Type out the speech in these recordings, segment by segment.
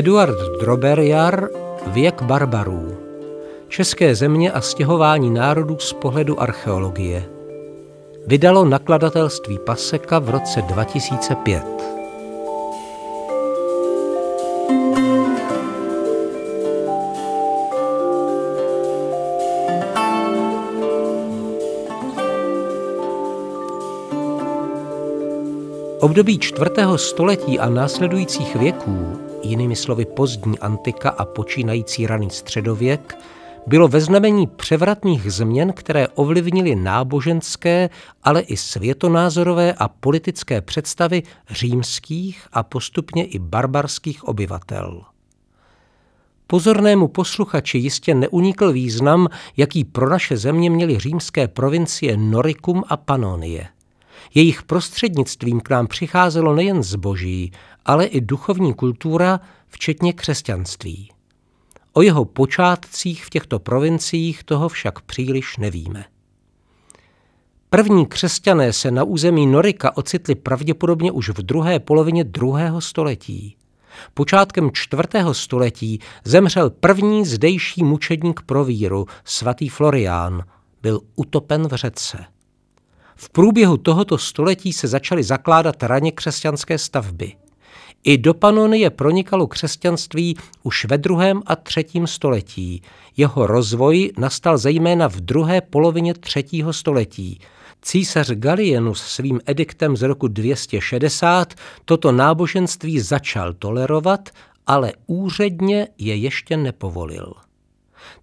Eduard Droberjar Věk barbarů. České země a stěhování národů z pohledu archeologie. Vydalo nakladatelství Paseka v roce 2005 Období čtvrtého století a následujících věků, jinými slovy pozdní antika a počínající raný středověk, bylo ve znamení převratných změn, které ovlivnily náboženské, ale i světonázorové a politické představy římských a postupně i barbarských obyvatel. Pozornému posluchači jistě neunikl význam, jaký pro naše země měly římské provincie Noricum a Panonie – jejich prostřednictvím k nám přicházelo nejen zboží, ale i duchovní kultura, včetně křesťanství. O jeho počátcích v těchto provinciích toho však příliš nevíme. První křesťané se na území Norika ocitli pravděpodobně už v druhé polovině druhého století. Počátkem čtvrtého století zemřel první zdejší mučedník pro víru, svatý Florián. Byl utopen v řece. V průběhu tohoto století se začaly zakládat raně křesťanské stavby. I do Panonie pronikalo křesťanství už ve druhém a třetím století. Jeho rozvoj nastal zejména v druhé polovině třetího století. Císař Galienus svým ediktem z roku 260 toto náboženství začal tolerovat, ale úředně je ještě nepovolil.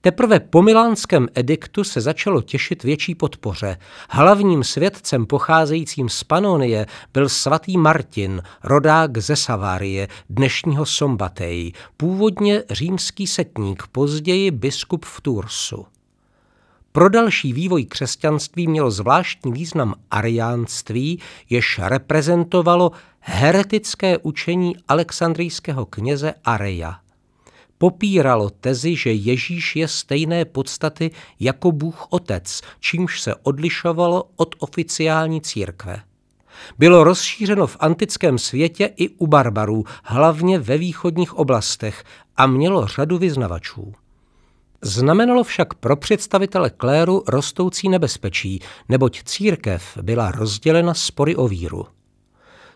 Teprve po milánském ediktu se začalo těšit větší podpoře. Hlavním svědcem pocházejícím z Panonie byl svatý Martin, rodák ze Savárie, dnešního Sombatej, původně římský setník, později biskup v Tursu. Pro další vývoj křesťanství mělo zvláštní význam ariánství, jež reprezentovalo heretické učení alexandrijského kněze Areja popíralo tezi, že Ježíš je stejné podstaty jako Bůh Otec, čímž se odlišovalo od oficiální církve. Bylo rozšířeno v antickém světě i u barbarů, hlavně ve východních oblastech a mělo řadu vyznavačů. Znamenalo však pro představitele kléru rostoucí nebezpečí, neboť církev byla rozdělena spory o víru.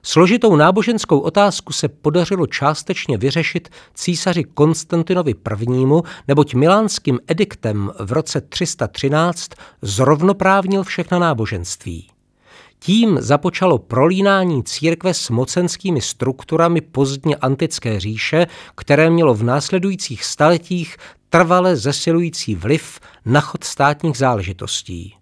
Složitou náboženskou otázku se podařilo částečně vyřešit císaři Konstantinovi I., neboť milánským ediktem v roce 313 zrovnoprávnil všechna náboženství. Tím započalo prolínání církve s mocenskými strukturami pozdně antické říše, které mělo v následujících staletích trvale zesilující vliv na chod státních záležitostí.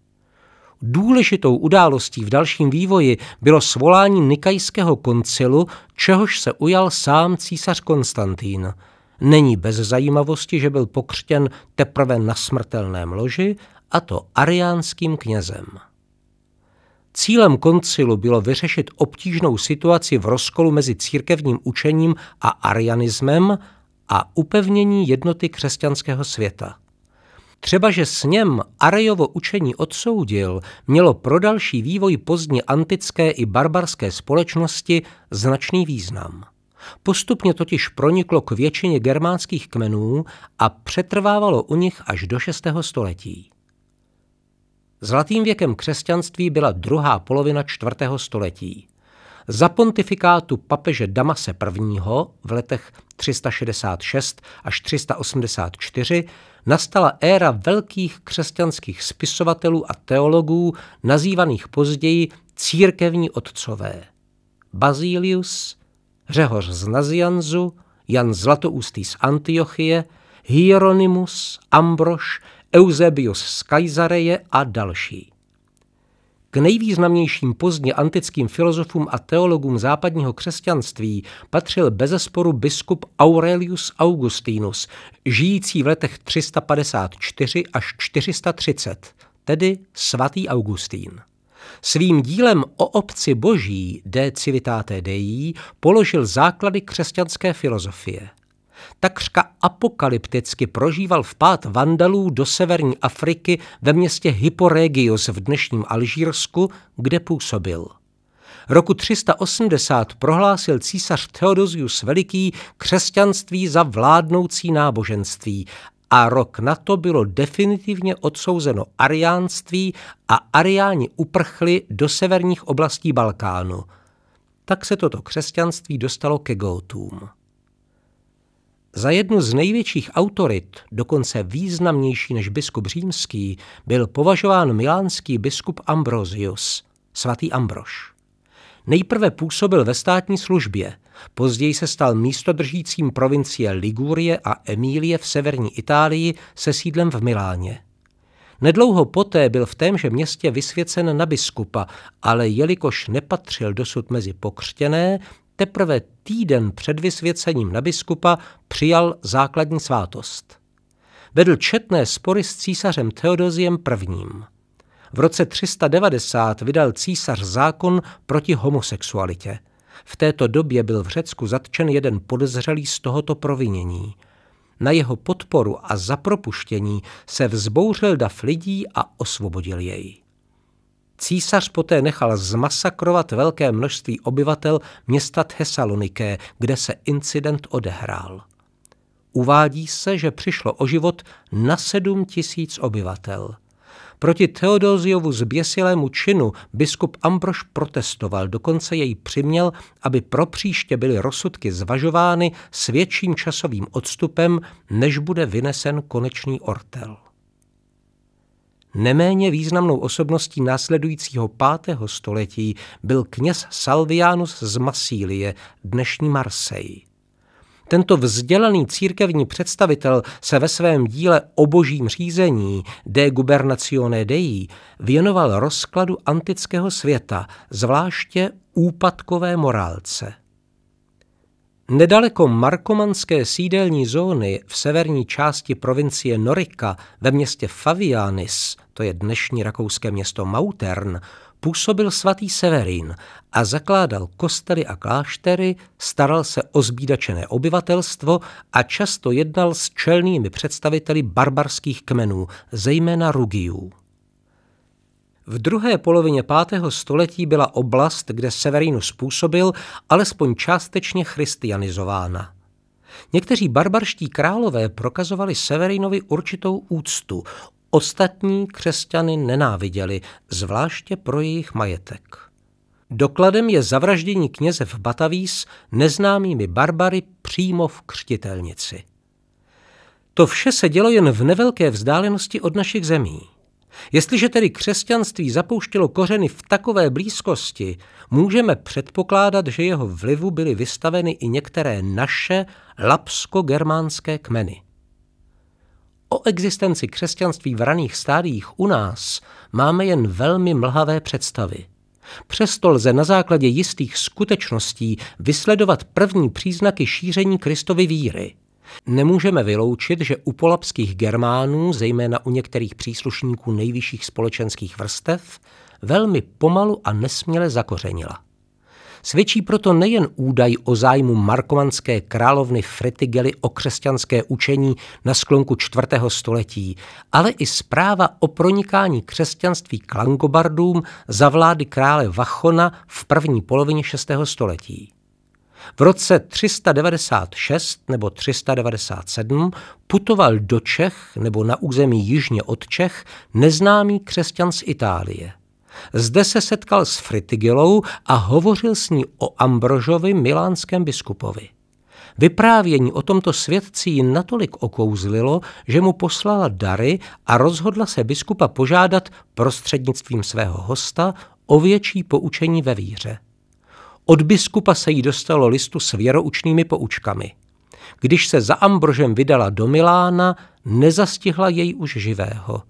Důležitou událostí v dalším vývoji bylo svolání Nikajského koncilu, čehož se ujal sám císař Konstantín. Není bez zajímavosti, že byl pokřtěn teprve na smrtelném loži, a to ariánským knězem. Cílem koncilu bylo vyřešit obtížnou situaci v rozkolu mezi církevním učením a arianismem a upevnění jednoty křesťanského světa. Třeba, že s něm Arejovo učení odsoudil, mělo pro další vývoj pozdně antické i barbarské společnosti značný význam. Postupně totiž proniklo k většině germánských kmenů a přetrvávalo u nich až do 6. století. Zlatým věkem křesťanství byla druhá polovina 4. století. Za pontifikátu papeže Damase I. v letech 366 až 384 nastala éra velkých křesťanských spisovatelů a teologů, nazývaných později církevní otcové. Bazílius, Řehoř z Nazianzu, Jan Zlatoustý z Antiochie, Hieronymus, Ambrož, Eusebius z Kajzareje a další. K nejvýznamnějším pozdně antickým filozofům a teologům západního křesťanství patřil bezesporu biskup Aurelius Augustinus, žijící v letech 354 až 430, tedy svatý Augustín. Svým dílem o obci boží De Civitate Dei položil základy křesťanské filozofie takřka apokalypticky prožíval vpád Vandalů do severní Afriky ve městě Hyporegios v dnešním Alžírsku, kde působil. Roku 380 prohlásil císař Theodosius Veliký křesťanství za vládnoucí náboženství a rok na to bylo definitivně odsouzeno ariánství a ariáni uprchli do severních oblastí Balkánu. Tak se toto křesťanství dostalo ke Gótům. Za jednu z největších autorit, dokonce významnější než biskup římský, byl považován milánský biskup Ambrosius, svatý Ambrož. Nejprve působil ve státní službě, později se stal místodržícím provincie Ligurie a Emílie v severní Itálii se sídlem v Miláně. Nedlouho poté byl v témže městě vysvěcen na biskupa, ale jelikož nepatřil dosud mezi pokřtěné, teprve týden před vysvěcením na biskupa přijal základní svátost. Vedl četné spory s císařem Theodoziem I. V roce 390 vydal císař zákon proti homosexualitě. V této době byl v Řecku zatčen jeden podezřelý z tohoto provinění. Na jeho podporu a za propuštění se vzbouřil dav lidí a osvobodil jej. Císař poté nechal zmasakrovat velké množství obyvatel města Thessaloniké, kde se incident odehrál. Uvádí se, že přišlo o život na sedm tisíc obyvatel. Proti Teodoziovu zběsilému činu biskup Ambrož protestoval, dokonce jej přiměl, aby pro příště byly rozsudky zvažovány s větším časovým odstupem, než bude vynesen konečný ortel. Neméně významnou osobností následujícího pátého století byl kněz Salvianus z Masílie, dnešní Marseille. Tento vzdělaný církevní představitel se ve svém díle o božím řízení De Gubernatione Dei věnoval rozkladu antického světa, zvláště úpadkové morálce. Nedaleko markomanské sídelní zóny v severní části provincie Norika ve městě Favianis, to je dnešní rakouské město Mautern, působil svatý Severín a zakládal kostely a kláštery, staral se o zbídačené obyvatelstvo a často jednal s čelnými představiteli barbarských kmenů, zejména Rugiů. V druhé polovině pátého století byla oblast, kde Severinu způsobil, alespoň částečně christianizována. Někteří barbarští králové prokazovali Severinovi určitou úctu, ostatní křesťany nenáviděli, zvláště pro jejich majetek. Dokladem je zavraždění kněze v Batavíz neznámými barbary přímo v křtitelnici. To vše se dělo jen v nevelké vzdálenosti od našich zemí. Jestliže tedy křesťanství zapouštělo kořeny v takové blízkosti, můžeme předpokládat, že jeho vlivu byly vystaveny i některé naše lapsko-germánské kmeny. O existenci křesťanství v raných stádiích u nás máme jen velmi mlhavé představy. Přesto lze na základě jistých skutečností vysledovat první příznaky šíření Kristovy víry – Nemůžeme vyloučit, že u polapských Germánů, zejména u některých příslušníků nejvyšších společenských vrstev, velmi pomalu a nesměle zakořenila. Svědčí proto nejen údaj o zájmu markovanské královny Fritigely o křesťanské učení na sklonku čtvrtého století, ale i zpráva o pronikání křesťanství k Langobardům za vlády krále Vachona v první polovině šestého století. V roce 396 nebo 397 putoval do Čech nebo na území jižně od Čech neznámý křesťan z Itálie. Zde se setkal s Fritigilou a hovořil s ní o Ambrožovi milánském biskupovi. Vyprávění o tomto svědci ji natolik okouzlilo, že mu poslala dary a rozhodla se biskupa požádat prostřednictvím svého hosta o větší poučení ve víře. Od biskupa se jí dostalo listu s věroučnými poučkami. Když se za Ambrožem vydala do Milána, nezastihla jej už živého.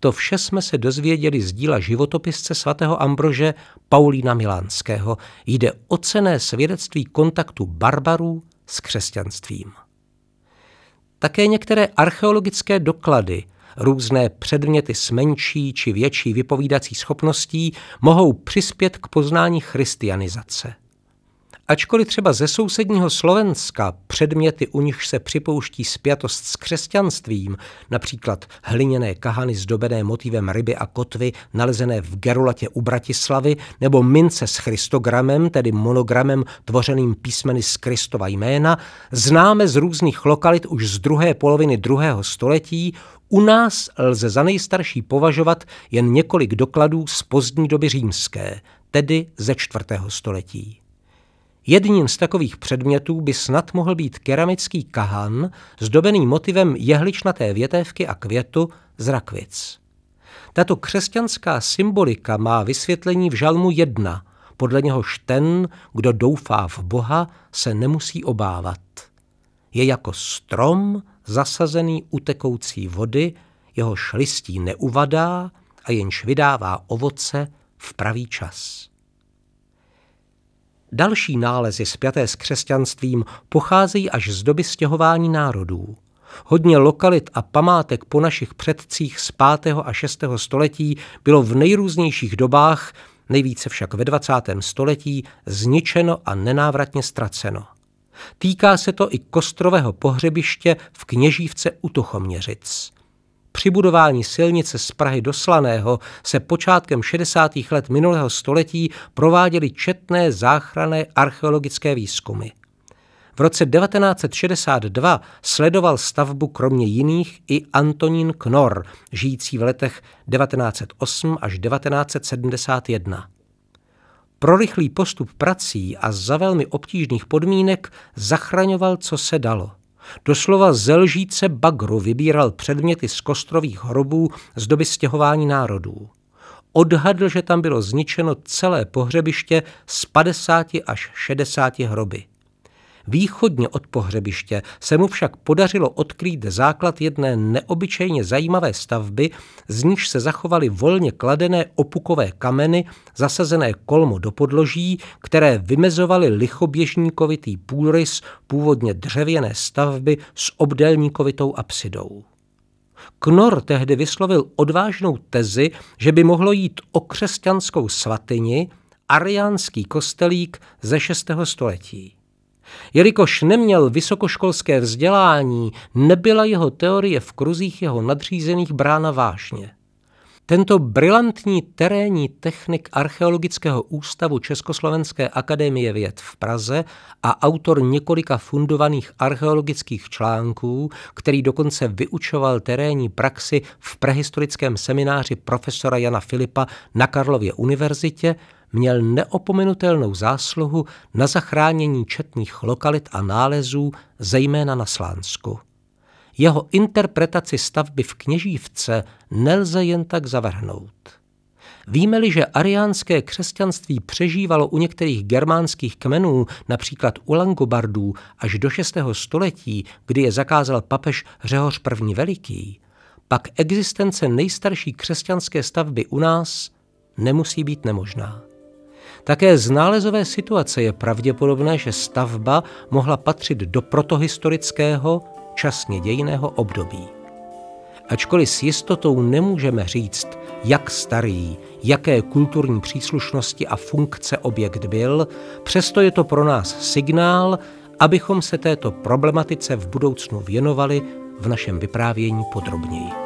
To vše jsme se dozvěděli z díla životopisce svatého Ambrože Paulína Milánského. Jde o cené svědectví kontaktu barbarů s křesťanstvím. Také některé archeologické doklady, různé předměty s menší či větší vypovídací schopností mohou přispět k poznání christianizace. Ačkoliv třeba ze sousedního Slovenska předměty, u nich se připouští spjatost s křesťanstvím, například hliněné kahany zdobené motivem ryby a kotvy, nalezené v Gerulatě u Bratislavy, nebo mince s Christogramem, tedy monogramem tvořeným písmeny z Kristova jména, známe z různých lokalit už z druhé poloviny druhého století, u nás lze za nejstarší považovat jen několik dokladů z pozdní doby římské, tedy ze čtvrtého století. Jedním z takových předmětů by snad mohl být keramický kahan, zdobený motivem jehličnaté větévky a květu z rakvic. Tato křesťanská symbolika má vysvětlení v žalmu 1, podle něhož ten, kdo doufá v Boha, se nemusí obávat. Je jako strom zasazený u tekoucí vody, jehož listí neuvadá a jenž vydává ovoce v pravý čas. Další nálezy spjaté s křesťanstvím pocházejí až z doby stěhování národů. Hodně lokalit a památek po našich předcích z 5. a 6. století bylo v nejrůznějších dobách, nejvíce však ve 20. století, zničeno a nenávratně ztraceno. Týká se to i kostrového pohřebiště v Kněžívce u Tuchoměřic. Při budování silnice z Prahy do Slaného se počátkem 60. let minulého století prováděly četné záchranné archeologické výzkumy. V roce 1962 sledoval stavbu kromě jiných i Antonín Knor, žijící v letech 1908 až 1971. Pro rychlý postup prací a za velmi obtížných podmínek zachraňoval, co se dalo – Doslova ze lžíce bagru vybíral předměty z kostrových hrobů z doby stěhování národů. Odhadl, že tam bylo zničeno celé pohřebiště z 50 až 60 hroby. Východně od pohřebiště se mu však podařilo odkrýt základ jedné neobyčejně zajímavé stavby, z níž se zachovaly volně kladené opukové kameny, zasazené kolmo do podloží, které vymezovaly lichoběžníkovitý půlrys původně dřevěné stavby s obdélníkovitou apsidou. Knor tehdy vyslovil odvážnou tezi, že by mohlo jít o křesťanskou svatyni, ariánský kostelík ze 6. století. Jelikož neměl vysokoškolské vzdělání, nebyla jeho teorie v kruzích jeho nadřízených brána vážně. Tento brilantní terénní technik Archeologického ústavu Československé akademie věd v Praze a autor několika fundovaných archeologických článků, který dokonce vyučoval terénní praxi v prehistorickém semináři profesora Jana Filipa na Karlově univerzitě, měl neopomenutelnou zásluhu na zachránění četných lokalit a nálezů, zejména na Slánsku. Jeho interpretaci stavby v Kněžívce nelze jen tak zavrhnout. Víme-li, že ariánské křesťanství přežívalo u některých germánských kmenů, například u Langobardů, až do 6. století, kdy je zakázal papež Řehoř I. Veliký, pak existence nejstarší křesťanské stavby u nás nemusí být nemožná. Také z nálezové situace je pravděpodobné, že stavba mohla patřit do protohistorického, časně dějného období. Ačkoliv s jistotou nemůžeme říct, jak starý, jaké kulturní příslušnosti a funkce objekt byl, přesto je to pro nás signál, abychom se této problematice v budoucnu věnovali v našem vyprávění podrobněji.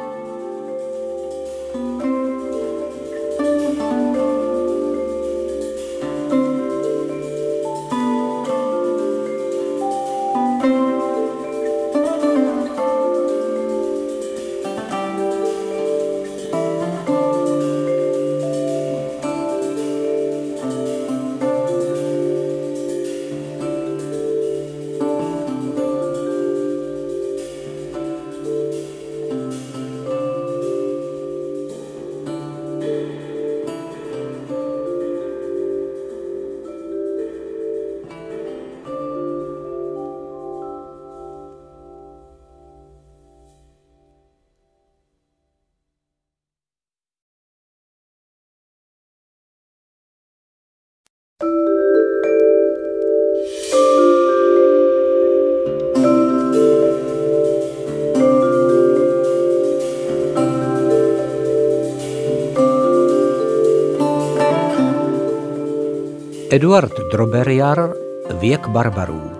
Eduard Droberiar Věk barbarů.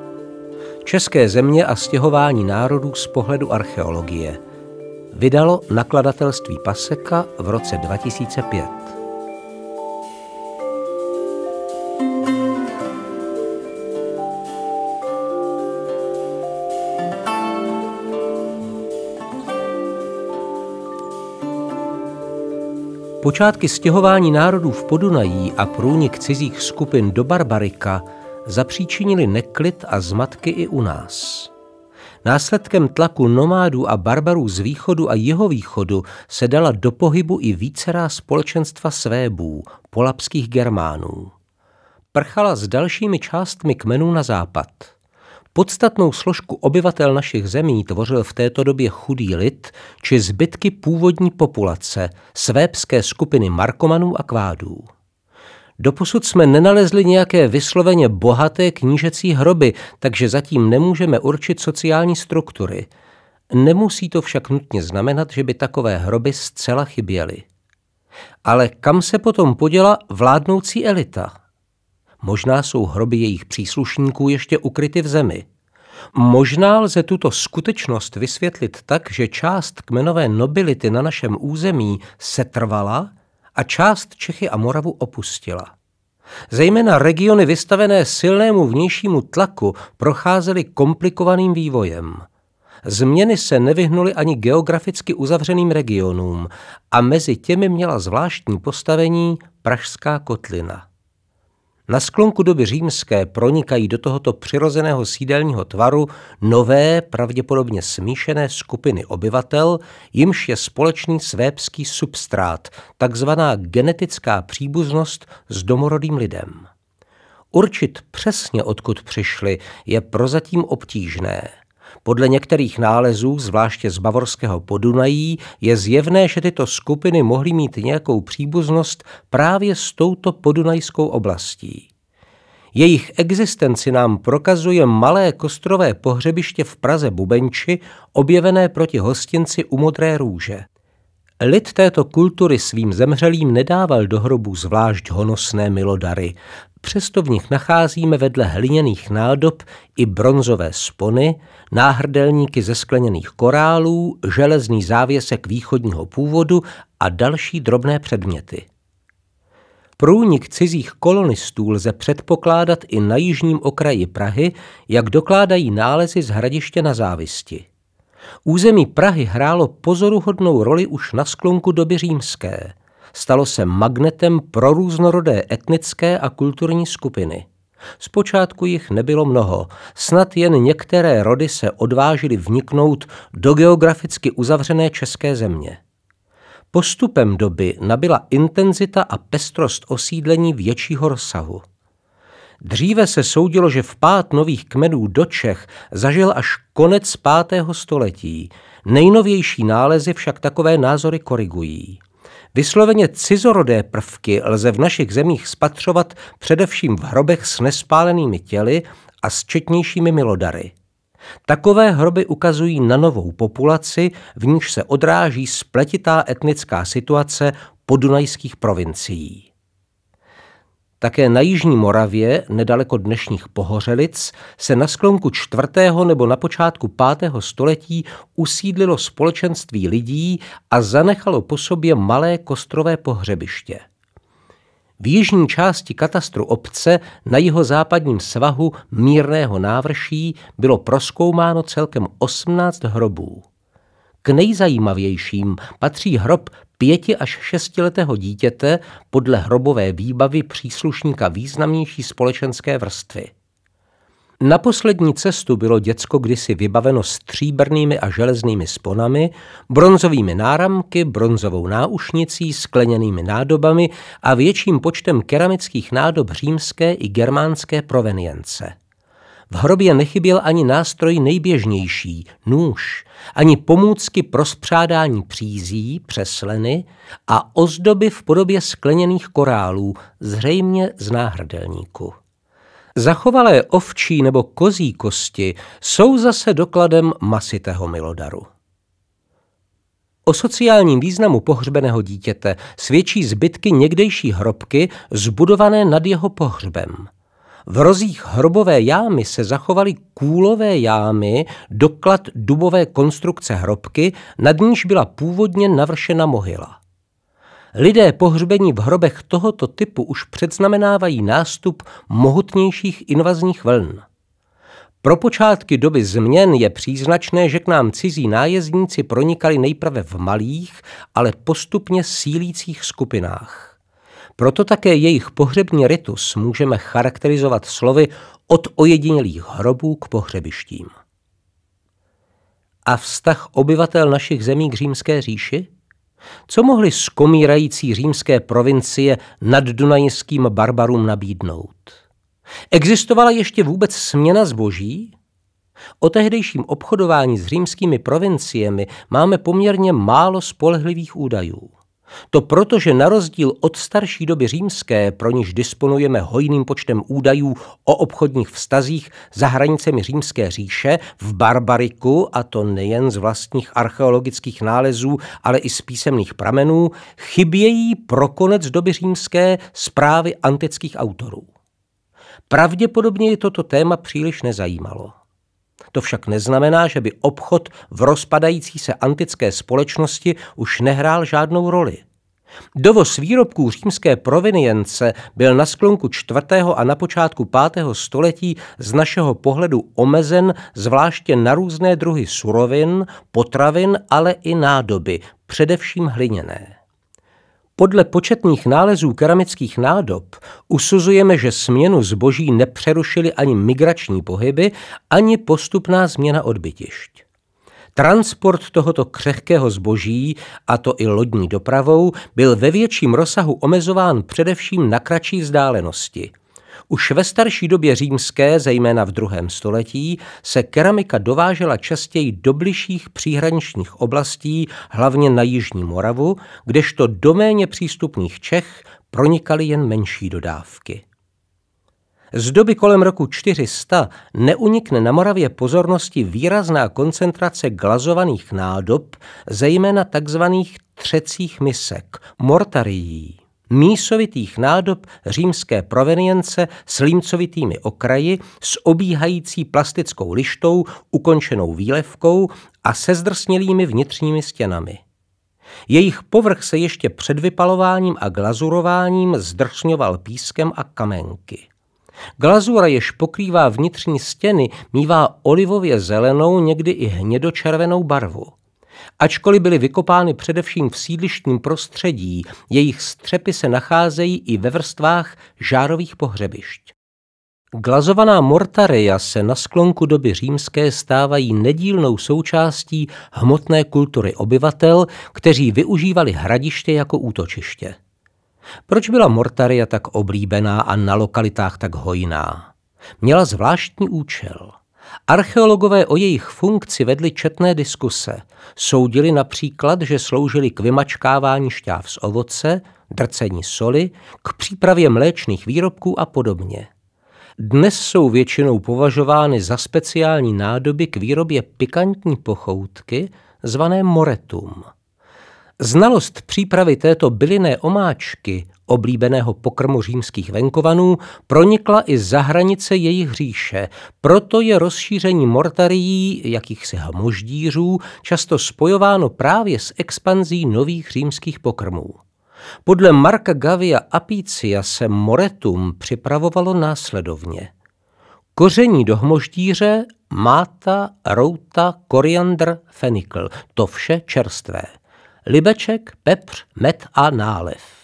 České země a stěhování národů z pohledu archeologie. Vydalo nakladatelství Paseka v roce 2005. Počátky stěhování národů v Podunají a průnik cizích skupin do Barbarika zapříčinili neklid a zmatky i u nás. Následkem tlaku nomádů a barbarů z východu a jihovýchodu se dala do pohybu i vícerá společenstva svébů, polapských germánů. Prchala s dalšími částmi kmenů na západ – Podstatnou složku obyvatel našich zemí tvořil v této době chudý lid či zbytky původní populace, svébské skupiny markomanů a kvádů. Doposud jsme nenalezli nějaké vysloveně bohaté knížecí hroby, takže zatím nemůžeme určit sociální struktury. Nemusí to však nutně znamenat, že by takové hroby zcela chyběly. Ale kam se potom poděla vládnoucí elita? Možná jsou hroby jejich příslušníků ještě ukryty v zemi. Možná lze tuto skutečnost vysvětlit tak, že část kmenové nobility na našem území se trvala a část Čechy a Moravu opustila. Zejména regiony vystavené silnému vnějšímu tlaku procházely komplikovaným vývojem. Změny se nevyhnuly ani geograficky uzavřeným regionům a mezi těmi měla zvláštní postavení Pražská kotlina. Na sklonku doby římské pronikají do tohoto přirozeného sídelního tvaru nové, pravděpodobně smíšené skupiny obyvatel, jimž je společný svébský substrát, takzvaná genetická příbuznost s domorodým lidem. Určit přesně, odkud přišli, je prozatím obtížné – podle některých nálezů, zvláště z bavorského Podunají, je zjevné, že tyto skupiny mohly mít nějakou příbuznost právě s touto podunajskou oblastí. Jejich existenci nám prokazuje malé kostrové pohřebiště v Praze Bubenči, objevené proti hostinci u Modré růže. Lid této kultury svým zemřelým nedával do hrobů zvlášť honosné milodary, přesto v nich nacházíme vedle hliněných nádob i bronzové spony, náhrdelníky ze skleněných korálů, železný závěsek východního původu a další drobné předměty. Průnik cizích kolonistů lze předpokládat i na jižním okraji Prahy, jak dokládají nálezy z hradiště na závisti. Území Prahy hrálo pozoruhodnou roli už na sklonku doby římské. Stalo se magnetem pro různorodé etnické a kulturní skupiny. Zpočátku jich nebylo mnoho, snad jen některé rody se odvážily vniknout do geograficky uzavřené české země. Postupem doby nabila intenzita a pestrost osídlení většího rozsahu. Dříve se soudilo, že vpád nových kmenů do Čech zažil až konec pátého století. Nejnovější nálezy však takové názory korigují. Vysloveně cizorodé prvky lze v našich zemích spatřovat především v hrobech s nespálenými těly a s četnějšími milodary. Takové hroby ukazují na novou populaci, v níž se odráží spletitá etnická situace podunajských provincií. Také na Jižní Moravě, nedaleko dnešních Pohořelic, se na sklonku čtvrtého nebo na počátku pátého století usídlilo společenství lidí a zanechalo po sobě malé kostrové pohřebiště. V jižní části katastru obce na jeho západním svahu mírného návrší bylo proskoumáno celkem 18 hrobů. K nejzajímavějším patří hrob pěti až šestiletého dítěte podle hrobové výbavy příslušníka významnější společenské vrstvy. Na poslední cestu bylo děcko kdysi vybaveno stříbrnými a železnými sponami, bronzovými náramky, bronzovou náušnicí, skleněnými nádobami a větším počtem keramických nádob římské i germánské provenience. V hrobě nechyběl ani nástroj nejběžnější, nůž, ani pomůcky pro spřádání přízí, přesleny a ozdoby v podobě skleněných korálů, zřejmě z náhrdelníku. Zachovalé ovčí nebo kozí kosti jsou zase dokladem masitého milodaru. O sociálním významu pohřbeného dítěte svědčí zbytky někdejší hrobky zbudované nad jeho pohřbem – V rozích hrobové jámy se zachovaly kůlové jámy, doklad dubové konstrukce hrobky, nad níž byla původně navršena mohyla. Lidé pohřbení v hrobech tohoto typu už předznamenávají nástup mohutnějších invazních vln. Pro počátky doby změn je příznačné, že k nám cizí nájezdníci pronikali nejprve v malých, ale postupně sílících skupinách. Proto také jejich pohřební ritus můžeme charakterizovat slovy od ojedinělých hrobů k pohřebištím. A vztah obyvatel našich zemí k římské říši? Co mohly skomírající římské provincie nad Dunajským barbarům nabídnout? Existovala ještě vůbec směna zboží? O tehdejším obchodování s římskými provinciemi máme poměrně málo spolehlivých údajů. To proto, že na rozdíl od starší doby římské, pro níž disponujeme hojným počtem údajů o obchodních vztazích za hranicemi římské říše, v Barbariku, a to nejen z vlastních archeologických nálezů, ale i z písemných pramenů, chybějí pro konec doby římské zprávy antických autorů. Pravděpodobně je toto téma příliš nezajímalo. To však neznamená, že by obchod v rozpadající se antické společnosti už nehrál žádnou roli. Dovoz výrobků římské provinience byl na sklonku čtvrtého a na počátku pátého století z našeho pohledu omezen zvláště na různé druhy surovin, potravin, ale i nádoby, především hliněné. Podle početných nálezů keramických nádob usuzujeme, že směnu zboží nepřerušily ani migrační pohyby, ani postupná změna odbytišť. Transport tohoto křehkého zboží, a to i lodní dopravou, byl ve větším rozsahu omezován především na kratší vzdálenosti – už ve starší době římské, zejména v druhém století, se keramika dovážela častěji do bližších příhraničních oblastí, hlavně na Jižní Moravu, kdežto do méně přístupných Čech pronikaly jen menší dodávky. Z doby kolem roku 400 neunikne na Moravě pozornosti výrazná koncentrace glazovaných nádob, zejména takzvaných třecích misek, mortarií mísovitých nádob římské provenience s límcovitými okraji, s obíhající plastickou lištou, ukončenou výlevkou a se zdrsnělými vnitřními stěnami. Jejich povrch se ještě před vypalováním a glazurováním zdrsňoval pískem a kamenky. Glazura, jež pokrývá vnitřní stěny, mívá olivově zelenou, někdy i hnědočervenou barvu. Ačkoliv byly vykopány především v sídlištním prostředí, jejich střepy se nacházejí i ve vrstvách žárových pohřebišť. Glazovaná mortaria se na sklonku doby římské stávají nedílnou součástí hmotné kultury obyvatel, kteří využívali hradiště jako útočiště. Proč byla mortaria tak oblíbená a na lokalitách tak hojná? Měla zvláštní účel – Archeologové o jejich funkci vedli četné diskuse. Soudili například, že sloužili k vymačkávání šťáv z ovoce, drcení soli, k přípravě mléčných výrobků a podobně. Dnes jsou většinou považovány za speciální nádoby k výrobě pikantní pochoutky, zvané moretum. Znalost přípravy této bylinné omáčky, oblíbeného pokrmu římských venkovanů, pronikla i za hranice jejich říše, proto je rozšíření mortarií, jakýchsi hmoždířů, často spojováno právě s expanzí nových římských pokrmů. Podle Marka Gavia Apicia se moretum připravovalo následovně. Koření do hmoždíře, máta, routa, koriandr, fenikl, to vše čerstvé – libeček, pepř, med a nálev.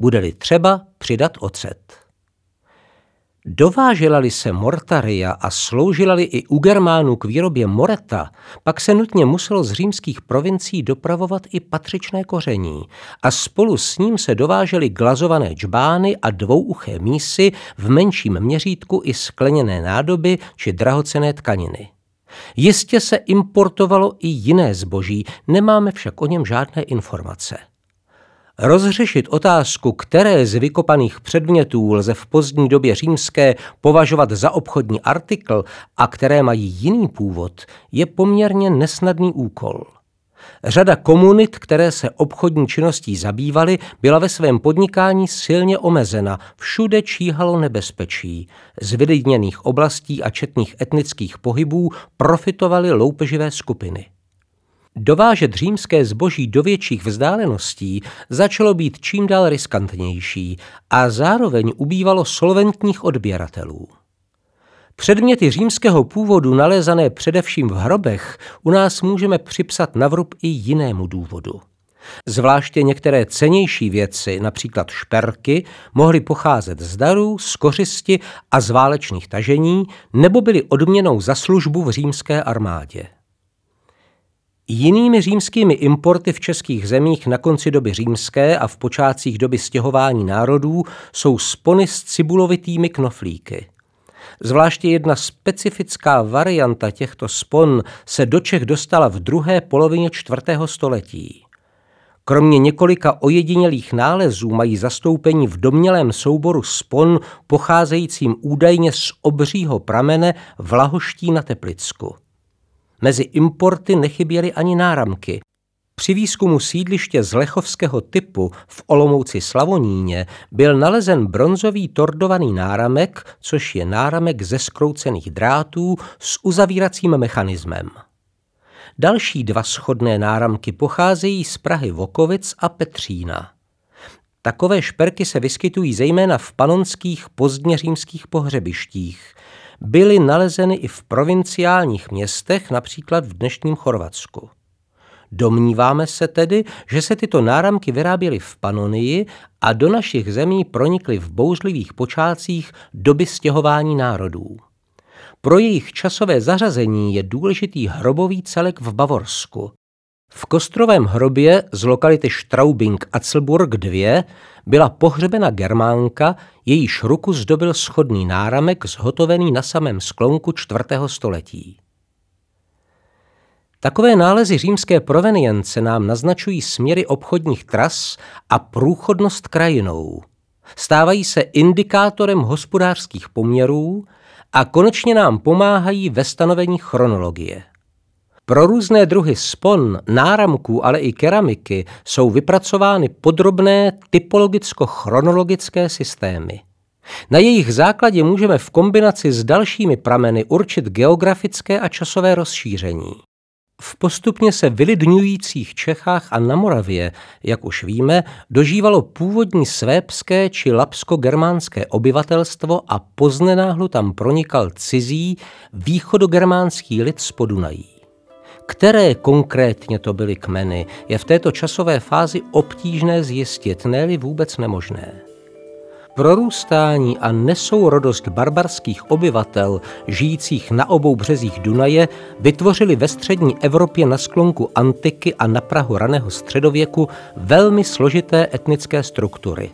Bude-li třeba přidat ocet. Dovážela-li se mortaria a sloužila-li i u Germánů k výrobě moreta, pak se nutně muselo z římských provincií dopravovat i patřičné koření a spolu s ním se dovážely glazované džbány a dvouuché mísy v menším měřítku i skleněné nádoby či drahocené tkaniny. Jistě se importovalo i jiné zboží, nemáme však o něm žádné informace. Rozřešit otázku, které z vykopaných předmětů lze v pozdní době římské považovat za obchodní artikl a které mají jiný původ, je poměrně nesnadný úkol. Řada komunit, které se obchodní činností zabývaly, byla ve svém podnikání silně omezena. Všude číhalo nebezpečí. Z vylidněných oblastí a četných etnických pohybů profitovaly loupeživé skupiny. Dovážet římské zboží do větších vzdáleností začalo být čím dál riskantnější a zároveň ubývalo solventních odběratelů. Předměty římského původu nalézané především v hrobech u nás můžeme připsat na vrub i jinému důvodu. Zvláště některé cenější věci, například šperky, mohly pocházet z darů, z kořisti a z válečných tažení nebo byly odměnou za službu v římské armádě. Jinými římskými importy v českých zemích na konci doby římské a v počátcích doby stěhování národů jsou spony s cibulovitými knoflíky. Zvláště jedna specifická varianta těchto spon se do Čech dostala v druhé polovině čtvrtého století. Kromě několika ojedinělých nálezů mají zastoupení v domnělém souboru spon pocházejícím údajně z obřího pramene v Lahoští na Teplicku. Mezi importy nechyběly ani náramky. Při výzkumu sídliště z lechovského typu v Olomouci Slavoníně byl nalezen bronzový tordovaný náramek, což je náramek ze skroucených drátů s uzavíracím mechanismem. Další dva schodné náramky pocházejí z Prahy Vokovic a Petřína. Takové šperky se vyskytují zejména v panonských pozdněřímských pohřebištích. Byly nalezeny i v provinciálních městech, například v dnešním Chorvatsku. Domníváme se tedy, že se tyto náramky vyráběly v Panonii a do našich zemí pronikly v bouřlivých počátcích doby stěhování národů. Pro jejich časové zařazení je důležitý hrobový celek v Bavorsku. V kostrovém hrobě z lokality Straubing Atzelburg 2 byla pohřebena germánka, jejíž ruku zdobil schodný náramek zhotovený na samém sklonku čtvrtého století. Takové nálezy římské provenience nám naznačují směry obchodních tras a průchodnost krajinou. Stávají se indikátorem hospodářských poměrů a konečně nám pomáhají ve stanovení chronologie. Pro různé druhy spon, náramků, ale i keramiky jsou vypracovány podrobné typologicko-chronologické systémy. Na jejich základě můžeme v kombinaci s dalšími prameny určit geografické a časové rozšíření. V postupně se vylidňujících Čechách a na Moravě, jak už víme, dožívalo původní svébské či lapsko-germánské obyvatelstvo a poznenáhlu tam pronikal cizí východogermánský lid z Podunají. Které konkrétně to byly kmeny, je v této časové fázi obtížné zjistit, ne vůbec nemožné. Prorůstání a nesourodost barbarských obyvatel žijících na obou březích Dunaje vytvořili ve střední Evropě na sklonku antiky a na Prahu raného středověku velmi složité etnické struktury.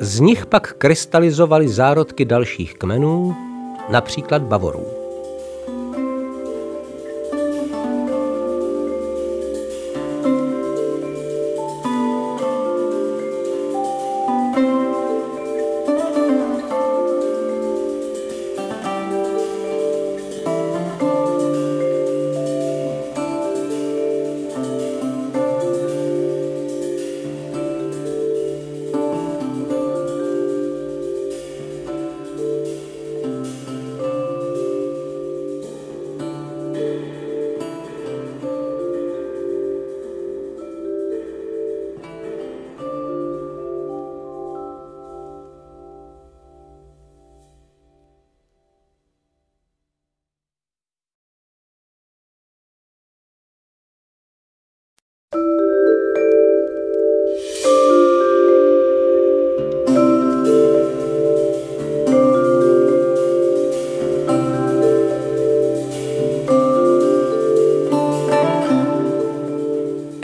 Z nich pak krystalizovaly zárodky dalších kmenů, například Bavorů.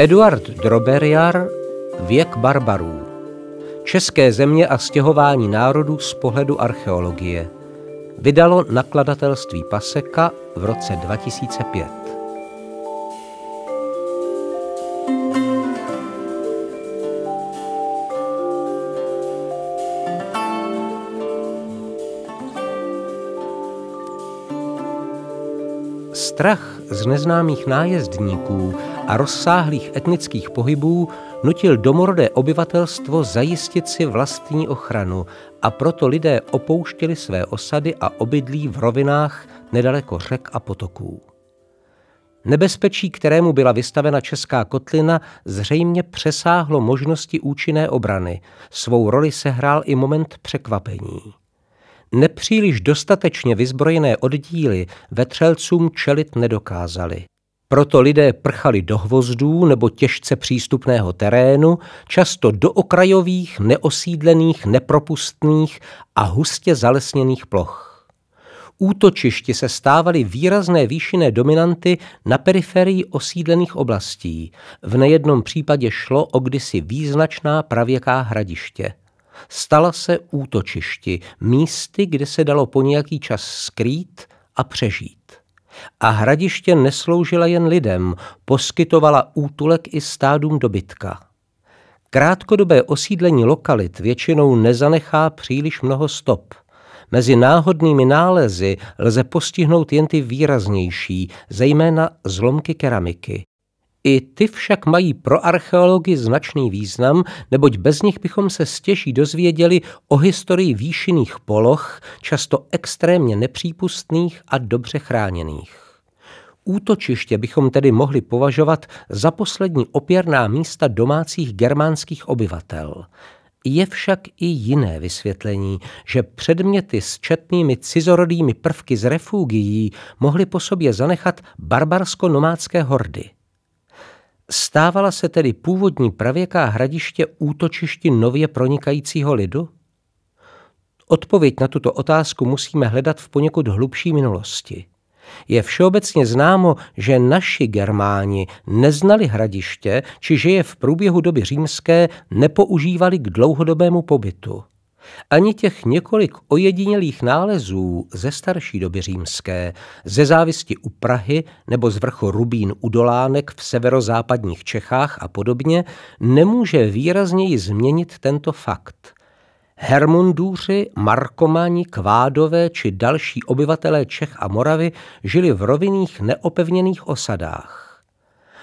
Eduard Droberiar Věk barbarů České země a stěhování národů z pohledu archeologie vydalo nakladatelství Paseka v roce 2005. Strach z neznámých nájezdníků a rozsáhlých etnických pohybů nutil domorodé obyvatelstvo zajistit si vlastní ochranu a proto lidé opouštěli své osady a obydlí v rovinách nedaleko řek a potoků. Nebezpečí, kterému byla vystavena česká kotlina, zřejmě přesáhlo možnosti účinné obrany. Svou roli sehrál i moment překvapení. Nepříliš dostatečně vyzbrojené oddíly vetřelcům čelit nedokázali. Proto lidé prchali do hvozdů nebo těžce přístupného terénu, často do okrajových, neosídlených, nepropustných a hustě zalesněných ploch útočišti se stávaly výrazné výšinné dominanty na periferii osídlených oblastí. V nejednom případě šlo o kdysi význačná pravěká hradiště. Stala se útočišti, místy, kde se dalo po nějaký čas skrýt a přežít. A hradiště nesloužila jen lidem, poskytovala útulek i stádům dobytka. Krátkodobé osídlení lokalit většinou nezanechá příliš mnoho stop – Mezi náhodnými nálezy lze postihnout jen ty výraznější, zejména zlomky keramiky. I ty však mají pro archeology značný význam, neboť bez nich bychom se stěží dozvěděli o historii výšinných poloh, často extrémně nepřípustných a dobře chráněných. Útočiště bychom tedy mohli považovat za poslední opěrná místa domácích germánských obyvatel. Je však i jiné vysvětlení, že předměty s četnými cizorodými prvky z refugií mohly po sobě zanechat barbarsko-nomádské hordy. Stávala se tedy původní pravěká hradiště útočišti nově pronikajícího lidu? Odpověď na tuto otázku musíme hledat v poněkud hlubší minulosti. Je všeobecně známo, že naši Germáni neznali hradiště, či že je v průběhu doby římské nepoužívali k dlouhodobému pobytu. Ani těch několik ojedinělých nálezů ze starší doby římské, ze závisti u Prahy nebo z vrchu Rubín u Dolánek v severozápadních Čechách a podobně, nemůže výrazněji změnit tento fakt – Hermundůři, Markomani, Kvádové či další obyvatelé Čech a Moravy žili v rovinných neopevněných osadách.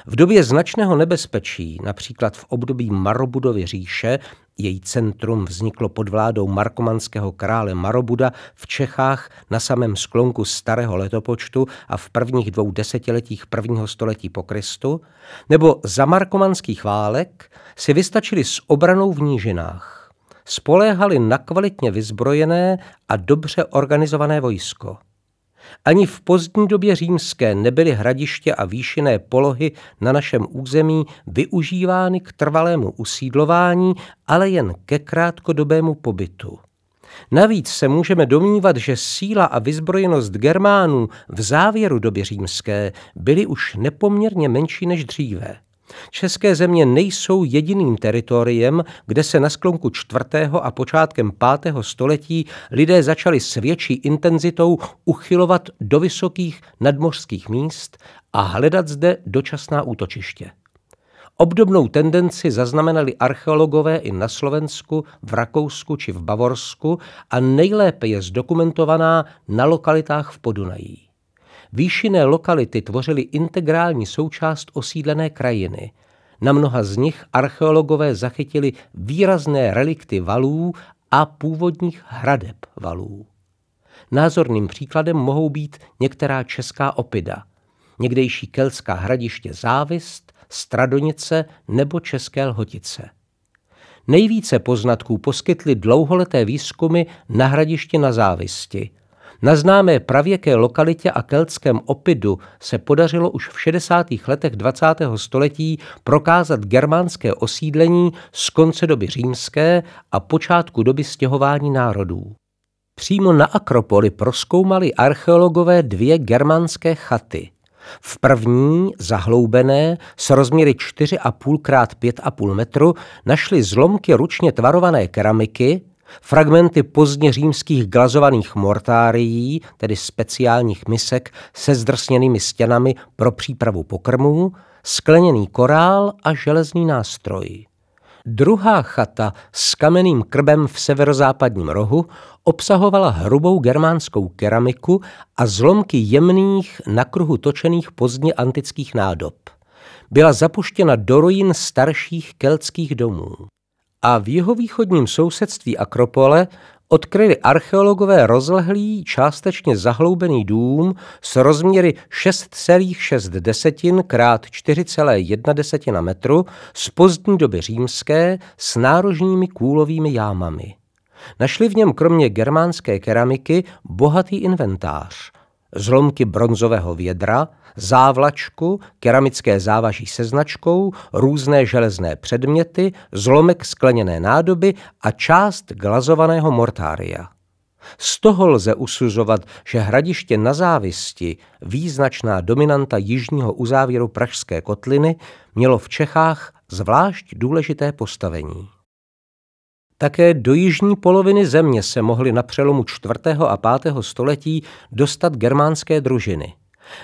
V době značného nebezpečí, například v období Marobudovy říše, její centrum vzniklo pod vládou markomanského krále Marobuda v Čechách na samém sklonku starého letopočtu a v prvních dvou desetiletích prvního století po Kristu, nebo za markomanských válek si vystačili s obranou v nížinách spoléhali na kvalitně vyzbrojené a dobře organizované vojsko. Ani v pozdní době římské nebyly hradiště a výšinné polohy na našem území využívány k trvalému usídlování, ale jen ke krátkodobému pobytu. Navíc se můžeme domnívat, že síla a vyzbrojenost Germánů v závěru doby římské byly už nepoměrně menší než dříve. České země nejsou jediným teritoriem, kde se na sklonku čtvrtého a počátkem pátého století lidé začali s větší intenzitou uchylovat do vysokých nadmořských míst a hledat zde dočasná útočiště. Obdobnou tendenci zaznamenali archeologové i na Slovensku, v Rakousku či v Bavorsku a nejlépe je zdokumentovaná na lokalitách v Podunají. Výšinné lokality tvořily integrální součást osídlené krajiny. Na mnoha z nich archeologové zachytili výrazné relikty valů a původních hradeb valů. Názorným příkladem mohou být některá česká opida, někdejší kelská hradiště Závist, Stradonice nebo České Lhotice. Nejvíce poznatků poskytly dlouholeté výzkumy na hradišti na Závisti – na známé pravěké lokalitě a keltském opidu se podařilo už v 60. letech 20. století prokázat germánské osídlení z konce doby římské a počátku doby stěhování národů. Přímo na Akropoli proskoumali archeologové dvě germánské chaty. V první, zahloubené, s rozměry 4,5 x 5,5 metru, našli zlomky ručně tvarované keramiky, Fragmenty pozdně římských glazovaných mortárií, tedy speciálních misek se zdrsněnými stěnami pro přípravu pokrmů, skleněný korál a železný nástroj. Druhá chata s kamenným krbem v severozápadním rohu obsahovala hrubou germánskou keramiku a zlomky jemných, na kruhu točených pozdně antických nádob. Byla zapuštěna do ruin starších keltských domů. A v jihovýchodním sousedství Akropole odkryli archeologové rozlehlý, částečně zahloubený dům s rozměry 6,6 krát 4,1 metru z pozdní doby římské s nárožními kůlovými jámami. Našli v něm kromě germánské keramiky bohatý inventář, zlomky bronzového vědra, závlačku, keramické závaží se značkou, různé železné předměty, zlomek skleněné nádoby a část glazovaného mortária. Z toho lze usuzovat, že hradiště na závisti, význačná dominanta jižního uzávěru Pražské kotliny, mělo v Čechách zvlášť důležité postavení. Také do jižní poloviny země se mohly na přelomu 4. a 5. století dostat germánské družiny –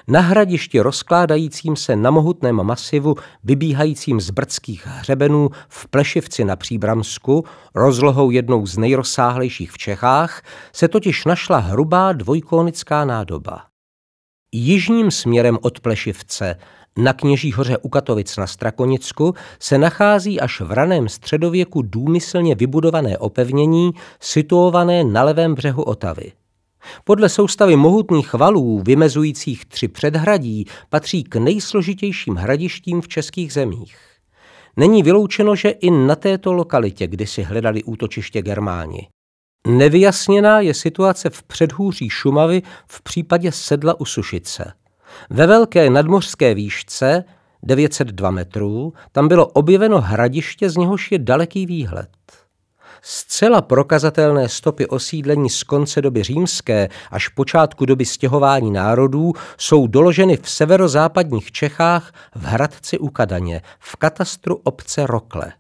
na hradišti rozkládajícím se na mohutném masivu, vybíhajícím z brdských hřebenů v Plešivci na Příbramsku, rozlohou jednou z nejrozsáhlejších v Čechách, se totiž našla hrubá dvojkónická nádoba. Jižním směrem od Plešivce na Kněží hoře u Katovic na Strakonicku se nachází až v raném středověku důmyslně vybudované opevnění situované na levém břehu Otavy. Podle soustavy mohutných valů vymezujících tři předhradí patří k nejsložitějším hradištím v českých zemích. Není vyloučeno, že i na této lokalitě kdysi hledali útočiště Germáni. Nevyjasněná je situace v předhůří Šumavy v případě sedla u Sušice. Ve velké nadmořské výšce 902 metrů tam bylo objeveno hradiště, z něhož je daleký výhled. Zcela prokazatelné stopy osídlení z konce doby římské až počátku doby stěhování národů jsou doloženy v severozápadních Čechách v Hradci u Kadaně, v katastru obce Rokle.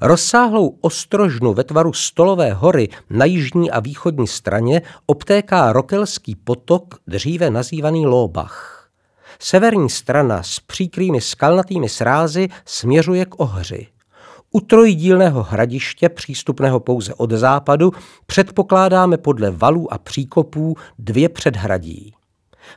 Rozsáhlou ostrožnu ve tvaru Stolové hory na jižní a východní straně obtéká Rokelský potok, dříve nazývaný Lóbach. Severní strana s příkrými skalnatými srázy směřuje k Ohři. U trojdílného hradiště, přístupného pouze od západu, předpokládáme podle valů a příkopů dvě předhradí.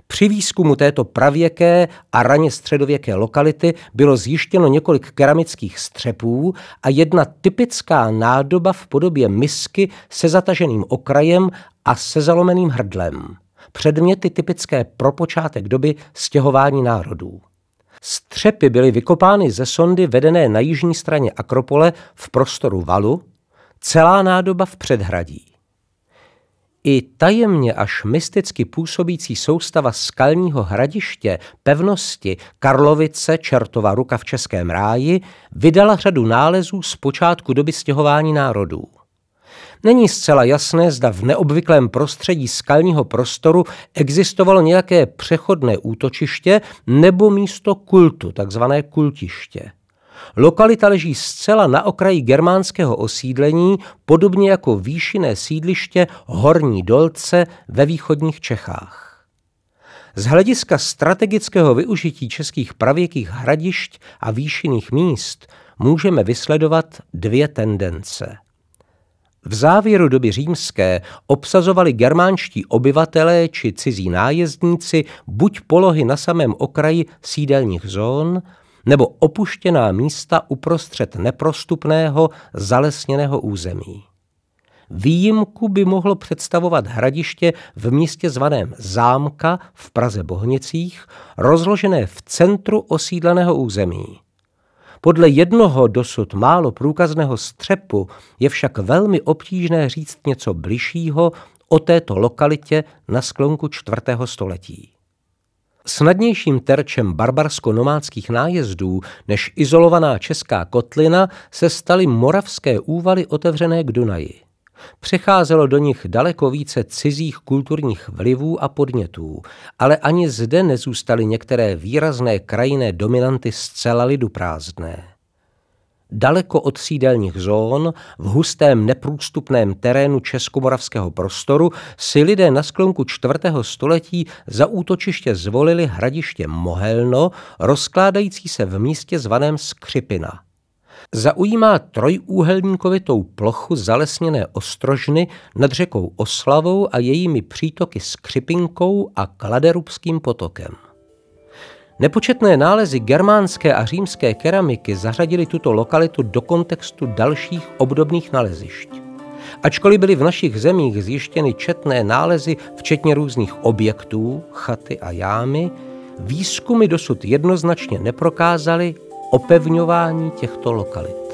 Při výzkumu této pravěké a raně středověké lokality bylo zjištěno několik keramických střepů a jedna typická nádoba v podobě misky se zataženým okrajem a se zalomeným hrdlem. Předměty typické pro počátek doby stěhování národů. Střepy byly vykopány ze sondy vedené na jižní straně Akropole v prostoru valu, celá nádoba v předhradí. I tajemně až mysticky působící soustava skalního hradiště, pevnosti Karlovice, Čertova ruka v Českém ráji, vydala řadu nálezů z počátku doby stěhování národů. Není zcela jasné, zda v neobvyklém prostředí skalního prostoru existovalo nějaké přechodné útočiště nebo místo kultu, takzvané kultiště. Lokalita leží zcela na okraji germánského osídlení, podobně jako výšinné sídliště Horní Dolce ve východních Čechách. Z hlediska strategického využití českých pravěkých hradišť a výšinných míst můžeme vysledovat dvě tendence. V závěru doby římské obsazovali germánští obyvatelé či cizí nájezdníci buď polohy na samém okraji sídelních zón, nebo opuštěná místa uprostřed neprostupného zalesněného území. Výjimku by mohlo představovat hradiště v místě zvaném Zámka v Praze Bohnicích, rozložené v centru osídleného území. Podle jednoho dosud málo průkazného střepu je však velmi obtížné říct něco bližšího o této lokalitě na sklonku čtvrtého století. Snadnějším terčem barbarsko-nomádských nájezdů než izolovaná česká kotlina se staly moravské úvaly otevřené k Dunaji. Přecházelo do nich daleko více cizích kulturních vlivů a podnětů, ale ani zde nezůstaly některé výrazné krajinné dominanty zcela lidu prázdné. Daleko od sídelních zón, v hustém neprůstupném terénu českomoravského prostoru si lidé na sklonku čtvrtého století za útočiště zvolili hradiště Mohelno, rozkládající se v místě zvaném Skřipina – Zaujímá trojúhelníkovitou plochu zalesněné ostrožny nad řekou Oslavou a jejími přítoky Skřipinkou a Kladerubským potokem. Nepočetné nálezy germánské a římské keramiky zařadili tuto lokalitu do kontextu dalších obdobných nalezišť. Ačkoliv byly v našich zemích zjištěny četné nálezy, včetně různých objektů, chaty a jámy, výzkumy dosud jednoznačně neprokázaly opevňování těchto lokalit.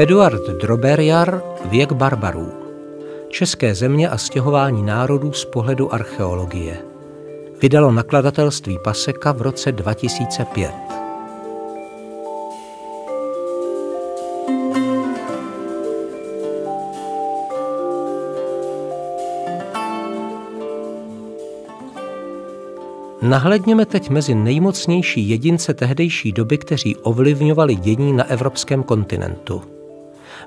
Eduard Droberjar Věk barbarů. České země a stěhování národů z pohledu archeologie. Vydalo nakladatelství Paseka v roce 2005. Nahledněme teď mezi nejmocnější jedince tehdejší doby, kteří ovlivňovali dění na evropském kontinentu.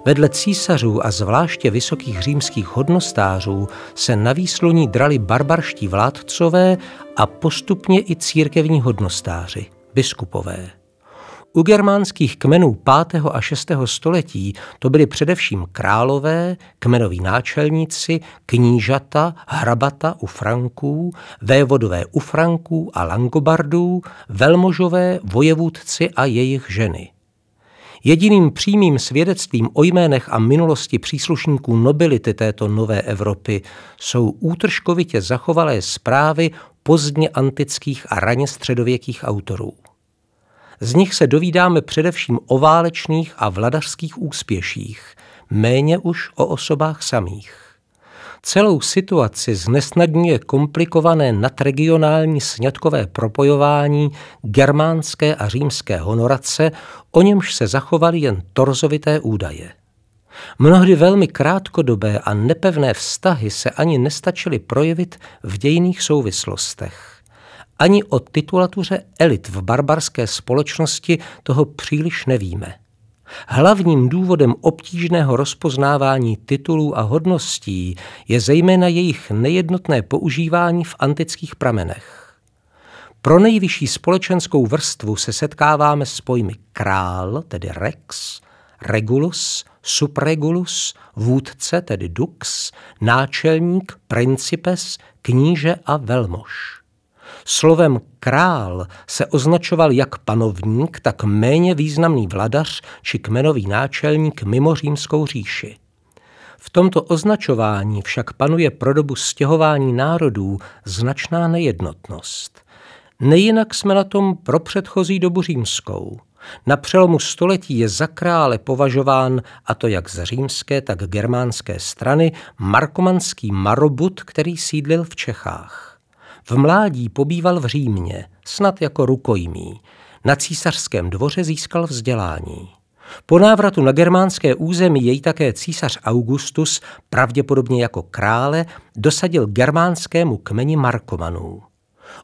Vedle císařů a zvláště vysokých římských hodnostářů se na výsluní drali barbarští vládcové a postupně i církevní hodnostáři, biskupové. U germánských kmenů 5. a 6. století to byli především králové, kmenoví náčelníci, knížata, hrabata u Franků, vévodové u Franků a Langobardů, velmožové, vojevůdci a jejich ženy. Jediným přímým svědectvím o jménech a minulosti příslušníků nobility této nové Evropy jsou útržkovitě zachovalé zprávy pozdně antických a raně středověkých autorů. Z nich se dovídáme především o válečných a vladařských úspěších, méně už o osobách samých. Celou situaci znesnadňuje komplikované nadregionální sňatkové propojování germánské a římské honorace, o němž se zachovaly jen torzovité údaje. Mnohdy velmi krátkodobé a nepevné vztahy se ani nestačily projevit v dějných souvislostech. Ani o titulatuře elit v barbarské společnosti toho příliš nevíme. Hlavním důvodem obtížného rozpoznávání titulů a hodností je zejména jejich nejednotné používání v antických pramenech. Pro nejvyšší společenskou vrstvu se setkáváme s pojmy král, tedy rex, regulus, subregulus, vůdce, tedy dux, náčelník, principes, kníže a velmož. Slovem král se označoval jak panovník, tak méně významný vladař či kmenový náčelník mimo římskou říši. V tomto označování však panuje pro dobu stěhování národů značná nejednotnost. Nejinak jsme na tom pro předchozí dobu římskou. Na přelomu století je za krále považován, a to jak z římské, tak germánské strany, markomanský marobut, který sídlil v Čechách. V mládí pobýval v Římě, snad jako rukojmí. Na císařském dvoře získal vzdělání. Po návratu na germánské území jej také císař Augustus, pravděpodobně jako krále, dosadil germánskému kmeni Markomanů.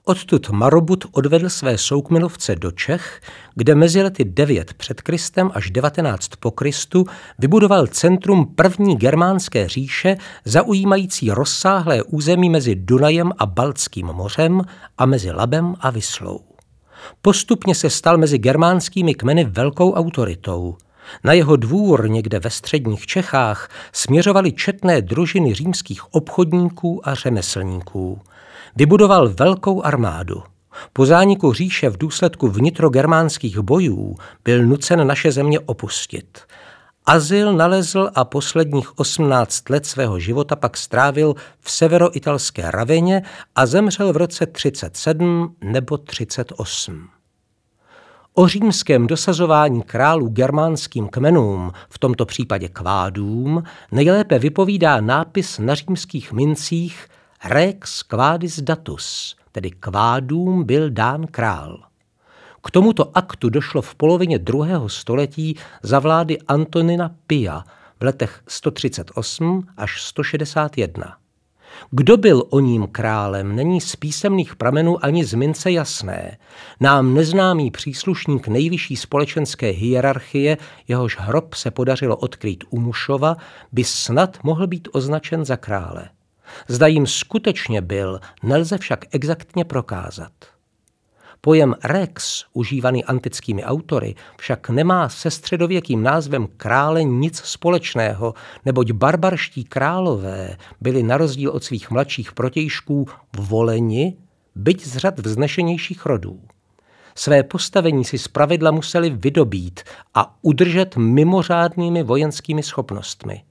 Odtud Marobut odvedl své soukmenovce do Čech, kde mezi lety 9 před Kristem až 19 po Kristu vybudoval centrum první germánské říše, zaujímající rozsáhlé území mezi Dunajem a Baltským mořem a mezi Labem a Vyslou. Postupně se stal mezi germánskými kmeny velkou autoritou. Na jeho dvůr někde ve středních Čechách směřovaly četné družiny římských obchodníků a řemeslníků. Vybudoval velkou armádu. Po zániku říše v důsledku vnitrogermánských bojů byl nucen naše země opustit. Azyl nalezl a posledních 18 let svého života pak strávil v severoitalské Raveně a zemřel v roce 37 nebo 38. O římském dosazování králů germánským kmenům, v tomto případě kvádům, nejlépe vypovídá nápis na římských mincích Rex quadis datus, tedy kvádům byl dán král. K tomuto aktu došlo v polovině druhého století za vlády Antonina Pia v letech 138 až 161. Kdo byl o ním králem, není z písemných pramenů ani z mince jasné. Nám neznámý příslušník nejvyšší společenské hierarchie, jehož hrob se podařilo odkrýt u Mušova, by snad mohl být označen za krále. Zda jim skutečně byl, nelze však exaktně prokázat. Pojem rex, užívaný antickými autory, však nemá se středověkým názvem krále nic společného, neboť barbarští králové byli na rozdíl od svých mladších protějšků voleni, byť z řad vznešenějších rodů. Své postavení si zpravidla museli vydobít a udržet mimořádnými vojenskými schopnostmi.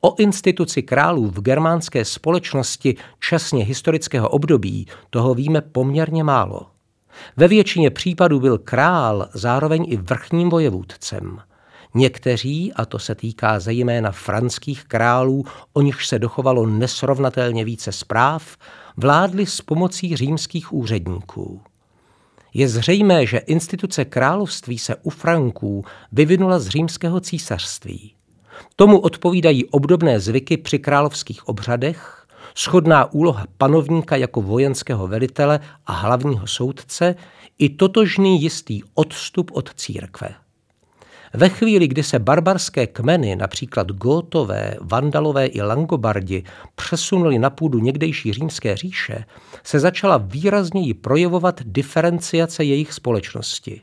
O instituci králů v germánské společnosti časně historického období toho víme poměrně málo. Ve většině případů byl král zároveň i vrchním vojevůdcem. Někteří, a to se týká zejména franských králů, o nichž se dochovalo nesrovnatelně více zpráv, vládli s pomocí římských úředníků. Je zřejmé, že instituce království se u Franků vyvinula z římského císařství. Tomu odpovídají obdobné zvyky při královských obřadech, schodná úloha panovníka jako vojenského velitele a hlavního soudce i totožný jistý odstup od církve. Ve chvíli, kdy se barbarské kmeny, například Gótové, Vandalové i Langobardi, přesunuli na půdu někdejší římské říše, se začala výrazněji projevovat diferenciace jejich společnosti.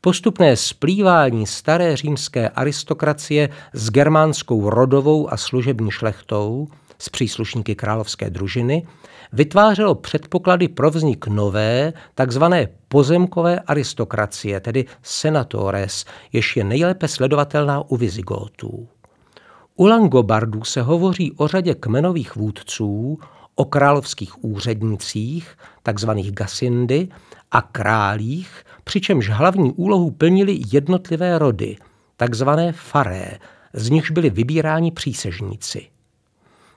Postupné splývání staré římské aristokracie s germánskou rodovou a služební šlechtou – s příslušníky královské družiny, vytvářelo předpoklady pro vznik nové, takzvané pozemkové aristokracie, tedy senatores, jež je nejlépe sledovatelná u Vizigótů. U Langobardů se hovoří o řadě kmenových vůdců, o královských úřednicích, takzvaných gasindy, a králích, přičemž hlavní úlohu plnili jednotlivé rody, takzvané faré, z nichž byli vybíráni přísežníci.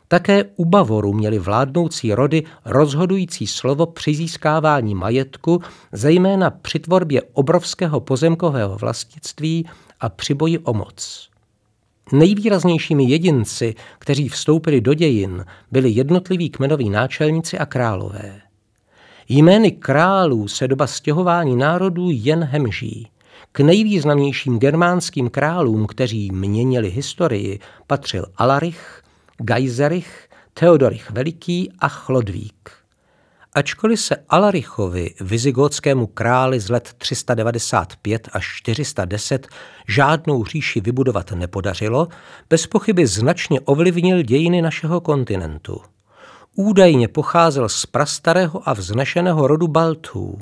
Také u Bavoru měli vládnoucí rody rozhodující slovo při získávání majetku, zejména při tvorbě obrovského pozemkového vlastnictví a při boji o moc. Nejvýraznějšími jedinci, kteří vstoupili do dějin, byli jednotliví kmenoví náčelníci a králové. Jmény králů se doba stěhování národů jen hemží. K nejvýznamnějším germánským králům, kteří měnili historii, patřil Alarich, Gajzerich, Theodorich Veliký a Chlodvík. Ačkoliv se Alarichovi, vizigotskému králi z let 395 až 410, žádnou říši vybudovat nepodařilo, bez pochyby značně ovlivnil dějiny našeho kontinentu. Údajně pocházel z prastarého a vznešeného rodu Baltů.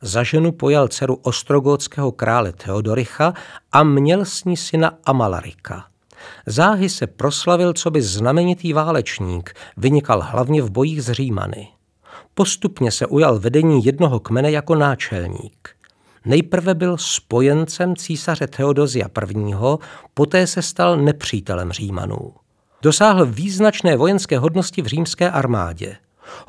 Za ženu pojal dceru ostrogotského krále Theodoricha a měl s ní syna Amalarika. Záhy se proslavil co by znamenitý válečník, vynikal hlavně v bojích s Římany. Postupně se ujal vedení jednoho kmene jako náčelník. Nejprve byl spojencem císaře Theodozia I., poté se stal nepřítelem Římanů. Dosáhl význačné vojenské hodnosti v římské armádě.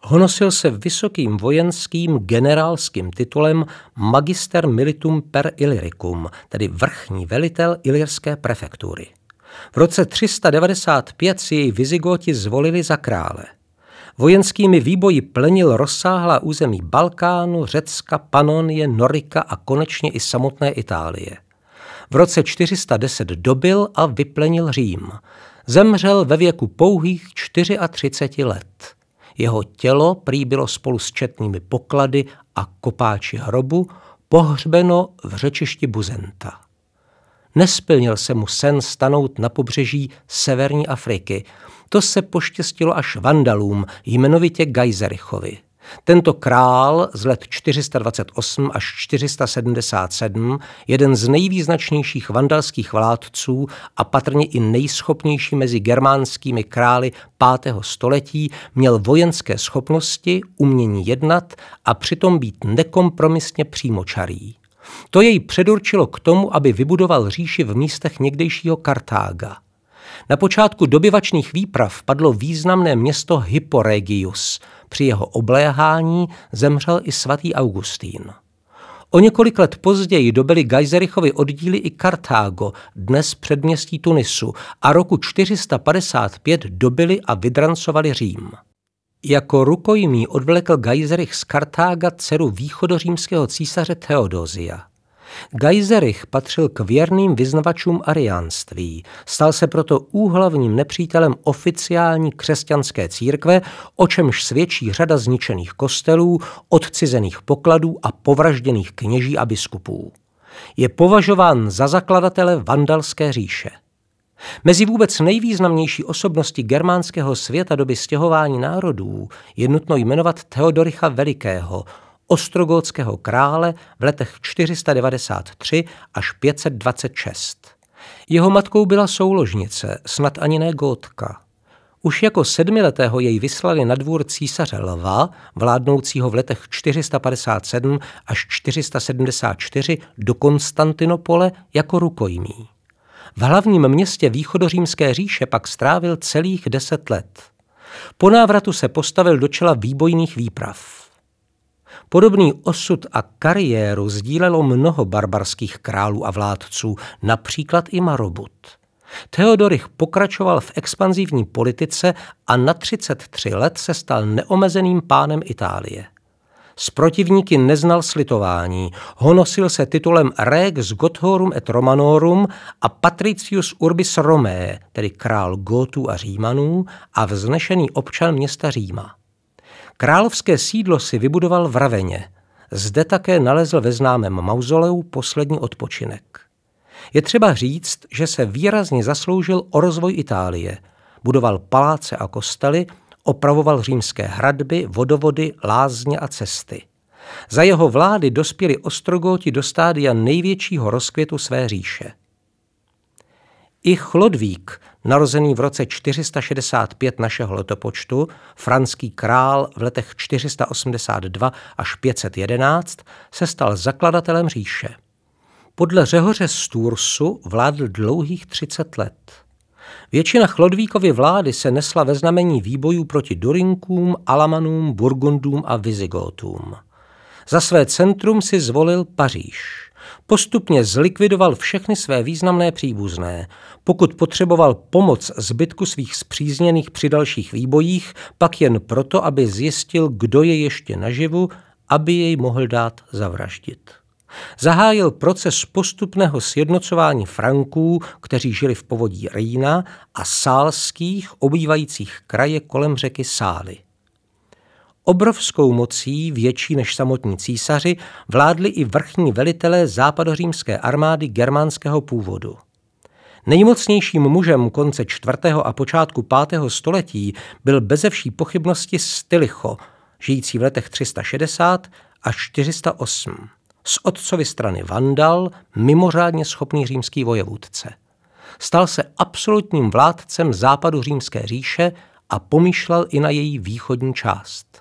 Honosil se vysokým vojenským generálským titulem Magister Militum per Illyricum, tedy vrchní velitel ilyrské prefektury. V roce 395 si jej Vizigoti zvolili za krále. Vojenskými výboji plenil rozsáhlá území Balkánu, Řecka, Panonie, Norika a konečně i samotné Itálie. V roce 410 dobil a vyplenil Řím. Zemřel ve věku pouhých 34 let. Jeho tělo prý bylo spolu s četnými poklady a kopáči hrobu pohřbeno v řečišti Buzenta. Nesplnil se mu sen stanout na pobřeží severní Afriky. To se poštěstilo až vandalům, jmenovitě Gajzerichovi. Tento král z let 428 až 477, jeden z nejvýznačnějších vandalských vládců a patrně i nejschopnější mezi germánskými krály 5. století, měl vojenské schopnosti, umění jednat a přitom být nekompromisně přímočarý. To jej předurčilo k tomu, aby vybudoval říši v místech někdejšího Kartága. Na počátku dobyvačných výprav padlo významné město Hyporegius. Při jeho obléhání zemřel i svatý Augustín. O několik let později dobili Gajzerichovi oddíly i Kartágo, dnes předměstí Tunisu, a roku 455 dobili a vydrancovali Řím. Jako rukojmí odvlekl Gajzerich z Kartága dceru východořímského císaře Theodozia. Gajzerich patřil k věrným vyznavačům ariánství, stal se proto úhlavním nepřítelem oficiální křesťanské církve, o čemž svědčí řada zničených kostelů, odcizených pokladů a povražděných kněží a biskupů. Je považován za zakladatele vandalské říše. Mezi vůbec nejvýznamnější osobnosti germánského světa doby stěhování národů je nutno jmenovat Theodoricha Velikého, ostrogótského krále v letech 493 až 526. Jeho matkou byla souložnice, snad ani ne gótka. Už jako sedmiletého jej vyslali na dvůr císaře Lva, vládnoucího v letech 457 až 474 do Konstantinopole jako rukojmí. V hlavním městě východořímské říše pak strávil celých deset let. Po návratu se postavil do čela výbojných výprav. Podobný osud a kariéru sdílelo mnoho barbarských králů a vládců, například i Marobut. Theodorich pokračoval v expanzivní politice a na 33 let se stal neomezeným pánem Itálie. S protivníky neznal slitování, honosil se titulem Rex Gothorum et Romanorum a Patricius Urbis Romé, tedy král Gotů a Římanů a vznešený občan města Říma. Královské sídlo si vybudoval v Raveně. Zde také nalezl ve známém mauzoleu poslední odpočinek. Je třeba říct, že se výrazně zasloužil o rozvoj Itálie. Budoval paláce a kostely, opravoval římské hradby, vodovody, lázně a cesty. Za jeho vlády dospěli Ostrogoti do stádia největšího rozkvětu své říše. I Chlodvík, narozený v roce 465 našeho letopočtu, franský král v letech 482 až 511, se stal zakladatelem říše. Podle Řehoře Stursu vládl dlouhých 30 let. Většina Chlodvíkovy vlády se nesla ve znamení výbojů proti Dorinkům, Alamanům, Burgundům a Vizigotům. Za své centrum si zvolil Paříž. Postupně zlikvidoval všechny své významné příbuzné. Pokud potřeboval pomoc zbytku svých zpřízněných při dalších výbojích, pak jen proto, aby zjistil, kdo je ještě naživu, aby jej mohl dát zavraždit. Zahájil proces postupného sjednocování Franků, kteří žili v povodí Rýna, a sálských, obývajících kraje kolem řeky Sály. Obrovskou mocí, větší než samotní císaři, vládli i vrchní velitelé západořímské armády germánského původu. Nejmocnějším mužem konce čtvrtého a počátku pátého století byl bezevší pochybnosti Stylicho, žijící v letech 360 až 408. Z otcovy strany Vandal, mimořádně schopný římský vojevůdce. Stal se absolutním vládcem západu římské říše a pomýšlel i na její východní část.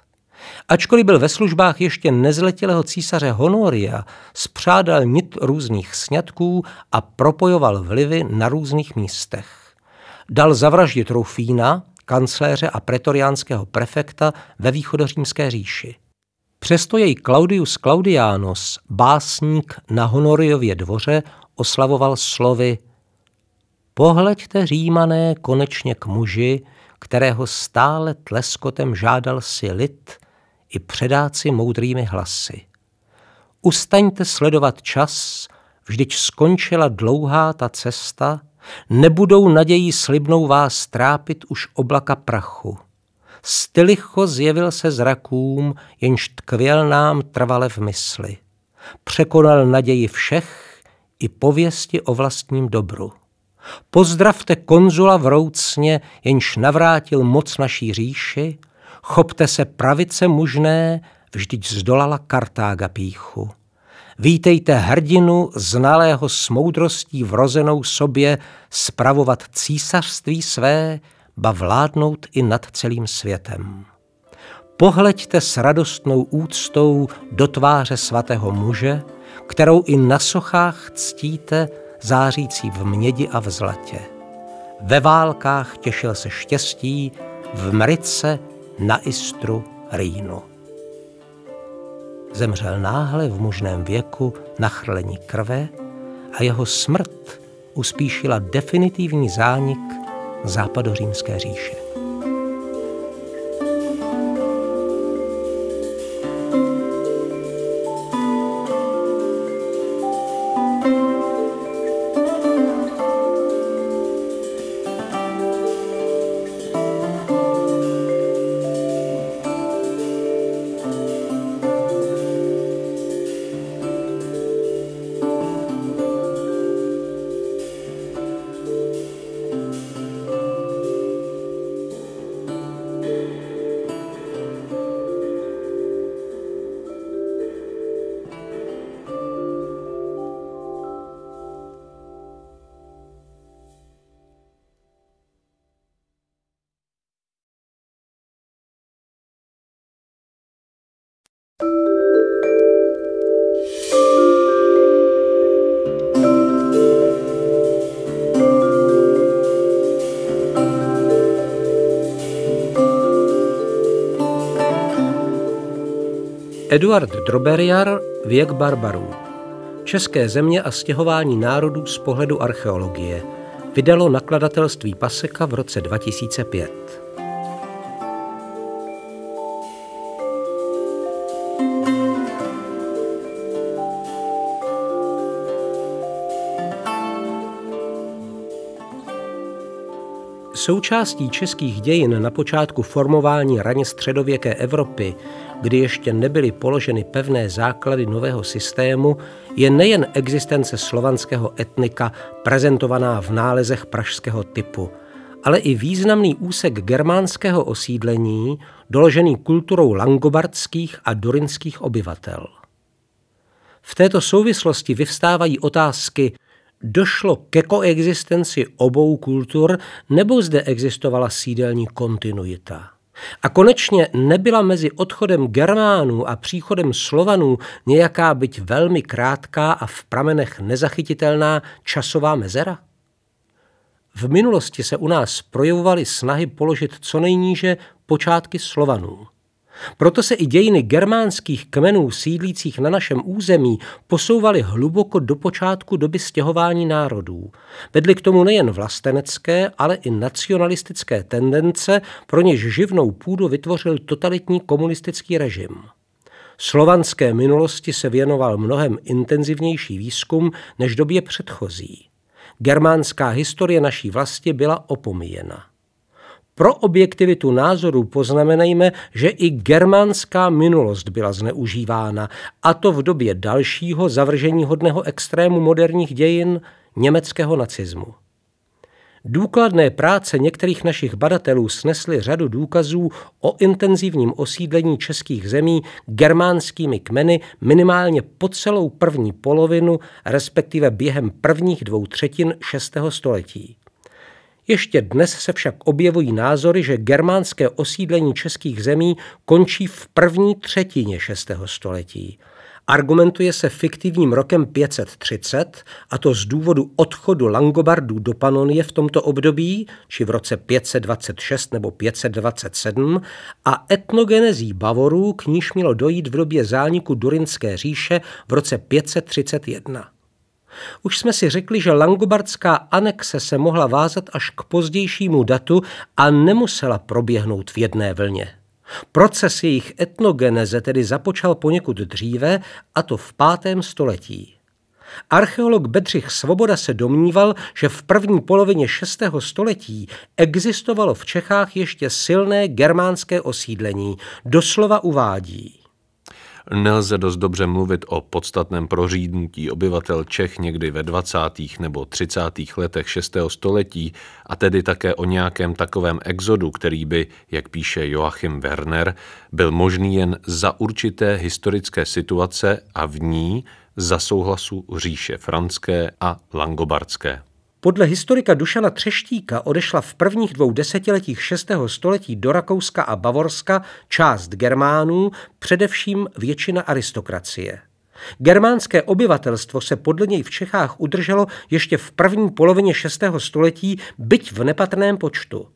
Ačkoliv byl ve službách ještě nezletilého císaře Honoria, spřádal nit různých sňatků a propojoval vlivy na různých místech. Dal zavraždit Rufína, kancléře a pretoriánského prefekta ve východořímské říši. Přesto jej Claudius Claudianus, básník na Honoriově dvoře, oslavoval slovy Pohleďte římané konečně k muži, kterého stále tleskotem žádal si lid, i předáci moudrými hlasy. Ustaňte sledovat čas, vždyť skončila dlouhá ta cesta, nebudou nadějí slibnou vás trápit už oblaka prachu. Stylicho zjevil se zrakům, jenž tkvěl nám trvale v mysli. Překonal naději všech i pověsti o vlastním dobru. Pozdravte konzula vroucně, jenž navrátil moc naší říši, Chopte se pravice mužné, vždyť zdolala Kartága píchu. Vítejte hrdinu znalého s moudrostí vrozenou sobě spravovat císařství své, ba vládnout i nad celým světem. Pohleďte s radostnou úctou do tváře svatého muže, kterou i na sochách ctíte, zářící v mědi a v zlatě. Ve válkách těšil se štěstí, v mrice na Istru Rýnu. Zemřel náhle v mužném věku na chrlení krve a jeho smrt uspíšila definitivní zánik západořímské říše. Eduard Droberiar, Věk barbarů. České země a stěhování národů z pohledu archeologie. Vydalo nakladatelství Paseka v roce 2005. Součástí českých dějin na počátku formování raně středověké Evropy, kdy ještě nebyly položeny pevné základy nového systému, je nejen existence slovanského etnika prezentovaná v nálezech pražského typu, ale i významný úsek germánského osídlení, doložený kulturou langobardských a dorinských obyvatel. V této souvislosti vyvstávají otázky, došlo ke koexistenci obou kultur nebo zde existovala sídelní kontinuita. A konečně nebyla mezi odchodem Germánů a příchodem Slovanů nějaká byť velmi krátká a v pramenech nezachytitelná časová mezera? V minulosti se u nás projevovaly snahy položit co nejníže počátky Slovanů. Proto se i dějiny germánských kmenů sídlících na našem území posouvaly hluboko do počátku doby stěhování národů. Vedly k tomu nejen vlastenecké, ale i nacionalistické tendence, pro něž živnou půdu vytvořil totalitní komunistický režim. Slovanské minulosti se věnoval mnohem intenzivnější výzkum než době předchozí. Germánská historie naší vlasti byla opomíjena. Pro objektivitu názorů poznamenejme, že i germánská minulost byla zneužívána, a to v době dalšího zavržení hodného extrému moderních dějin německého nacismu. Důkladné práce některých našich badatelů snesly řadu důkazů o intenzivním osídlení českých zemí germánskými kmeny minimálně po celou první polovinu, respektive během prvních dvou třetin 6. století. Ještě dnes se však objevují názory, že germánské osídlení českých zemí končí v první třetině 6. století. Argumentuje se fiktivním rokem 530, a to z důvodu odchodu Langobardů do Panonie v tomto období, či v roce 526 nebo 527, a etnogenezí Bavorů, k níž mělo dojít v době zániku Durinské říše v roce 531. Už jsme si řekli, že langobardská anexe se mohla vázat až k pozdějšímu datu a nemusela proběhnout v jedné vlně. Proces jejich etnogeneze tedy započal poněkud dříve, a to v pátém století. Archeolog Bedřich Svoboda se domníval, že v první polovině 6. století existovalo v Čechách ještě silné germánské osídlení. Doslova uvádí. Nelze dost dobře mluvit o podstatném prořídnutí obyvatel Čech někdy ve 20. nebo 30. letech 6. století a tedy také o nějakém takovém exodu, který by, jak píše Joachim Werner, byl možný jen za určité historické situace a v ní za souhlasu říše franské a langobardské. Podle historika Dušana Třeštíka odešla v prvních dvou desetiletích 6. století do Rakouska a Bavorska část Germánů, především většina aristokracie. Germánské obyvatelstvo se podle něj v Čechách udrželo ještě v první polovině 6. století, byť v nepatrném počtu.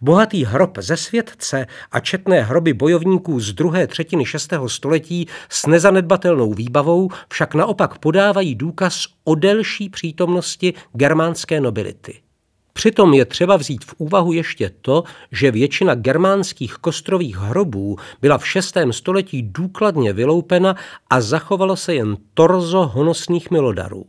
Bohatý hrob ze světce a četné hroby bojovníků z druhé třetiny 6. století s nezanedbatelnou výbavou však naopak podávají důkaz o delší přítomnosti germánské nobility. Přitom je třeba vzít v úvahu ještě to, že většina germánských kostrových hrobů byla v 6. století důkladně vyloupena a zachovalo se jen torzo honosných milodarů.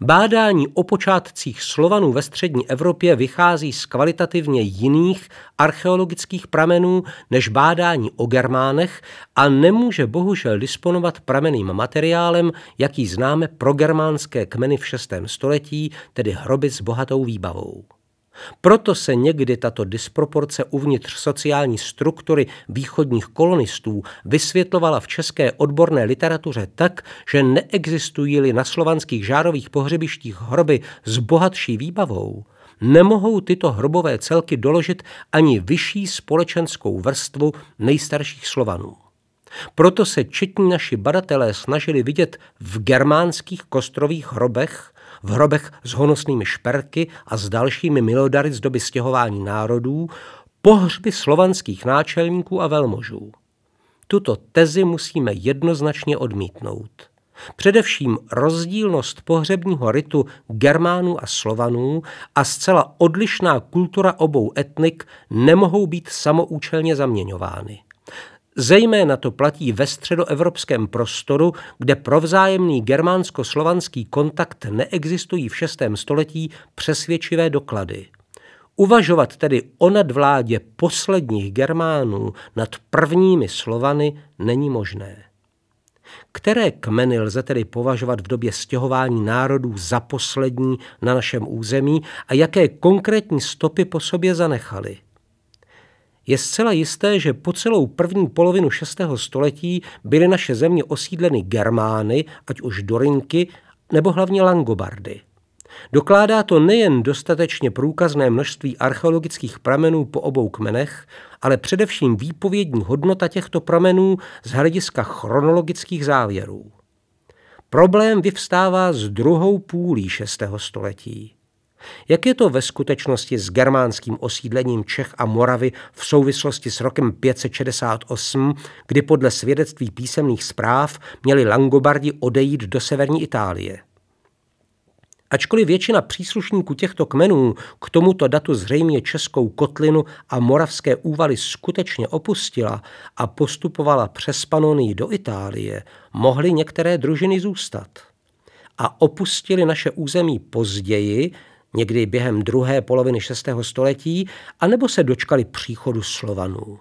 Bádání o počátcích Slovanů ve střední Evropě vychází z kvalitativně jiných archeologických pramenů než bádání o Germánech a nemůže bohužel disponovat prameným materiálem, jaký známe pro germánské kmeny v 6. století, tedy hroby s bohatou výbavou. Proto se někdy tato disproporce uvnitř sociální struktury východních kolonistů vysvětlovala v české odborné literatuře tak, že neexistují-li na slovanských žárových pohřebištích hroby s bohatší výbavou, nemohou tyto hrobové celky doložit ani vyšší společenskou vrstvu nejstarších Slovanů. Proto se četní naši badatelé snažili vidět v germánských kostrových hrobech v hrobech s honosnými šperky a s dalšími milodary z doby stěhování národů, pohřby slovanských náčelníků a velmožů. Tuto tezi musíme jednoznačně odmítnout. Především rozdílnost pohřebního ritu Germánů a Slovanů a zcela odlišná kultura obou etnik nemohou být samoučelně zaměňovány. Zejména to platí ve středoevropském prostoru, kde pro vzájemný germánsko-slovanský kontakt neexistují v 6. století přesvědčivé doklady. Uvažovat tedy o nadvládě posledních Germánů nad prvními Slovany není možné. Které kmeny lze tedy považovat v době stěhování národů za poslední na našem území a jaké konkrétní stopy po sobě zanechali? Je zcela jisté, že po celou první polovinu 6. století byly naše země osídleny Germány, ať už Dorinky, nebo hlavně Langobardy. Dokládá to nejen dostatečně průkazné množství archeologických pramenů po obou kmenech, ale především výpovědní hodnota těchto pramenů z hlediska chronologických závěrů. Problém vyvstává z druhou půlí 6. století. Jak je to ve skutečnosti s germánským osídlením Čech a Moravy v souvislosti s rokem 568, kdy podle svědectví písemných zpráv měli Langobardi odejít do severní Itálie? Ačkoliv většina příslušníků těchto kmenů k tomuto datu zřejmě Českou kotlinu a moravské úvaly skutečně opustila a postupovala přes Panonii do Itálie, mohly některé družiny zůstat. A opustili naše území později, někdy během druhé poloviny 6. století, anebo se dočkali příchodu Slovanů?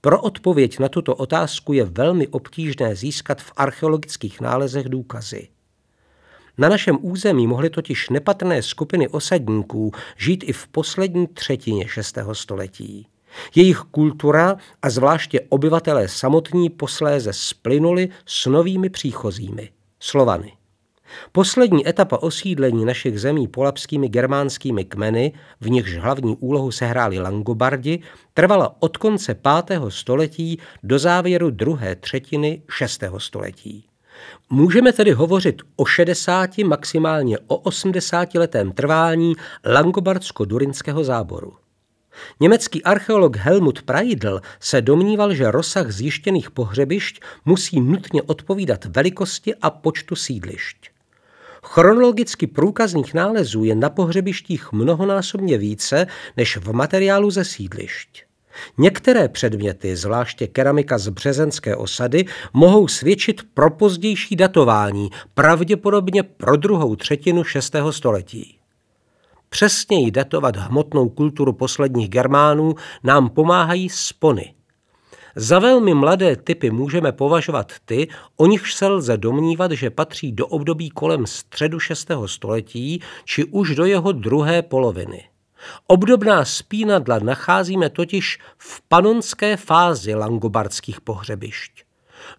Pro odpověď na tuto otázku je velmi obtížné získat v archeologických nálezech důkazy. Na našem území mohly totiž nepatrné skupiny osadníků žít i v poslední třetině 6. století. Jejich kultura a zvláště obyvatelé samotní posléze splynuli s novými příchozími, Slovany. Poslední etapa osídlení našich zemí polapskými germánskými kmeny, v nichž hlavní úlohu sehráli Langobardi, trvala od konce 5. století do závěru druhé třetiny 6. století. Můžeme tedy hovořit o 60, maximálně o 80 letém trvání langobardsko-durinského záboru. Německý archeolog Helmut Praidl se domníval, že rozsah zjištěných pohřebišť musí nutně odpovídat velikosti a počtu sídlišť. Chronologicky průkazných nálezů je na pohřebištích mnohonásobně více než v materiálu ze sídlišť. Některé předměty, zvláště keramika z březenské osady, mohou svědčit pro pozdější datování, pravděpodobně pro druhou třetinu 6. století. Přesněji datovat hmotnou kulturu posledních Germánů nám pomáhají spony. Za velmi mladé typy můžeme považovat ty, o nichž se lze domnívat, že patří do období kolem středu 6. století či už do jeho druhé poloviny. Obdobná spínadla nacházíme totiž v panonské fázi langobardských pohřebišť.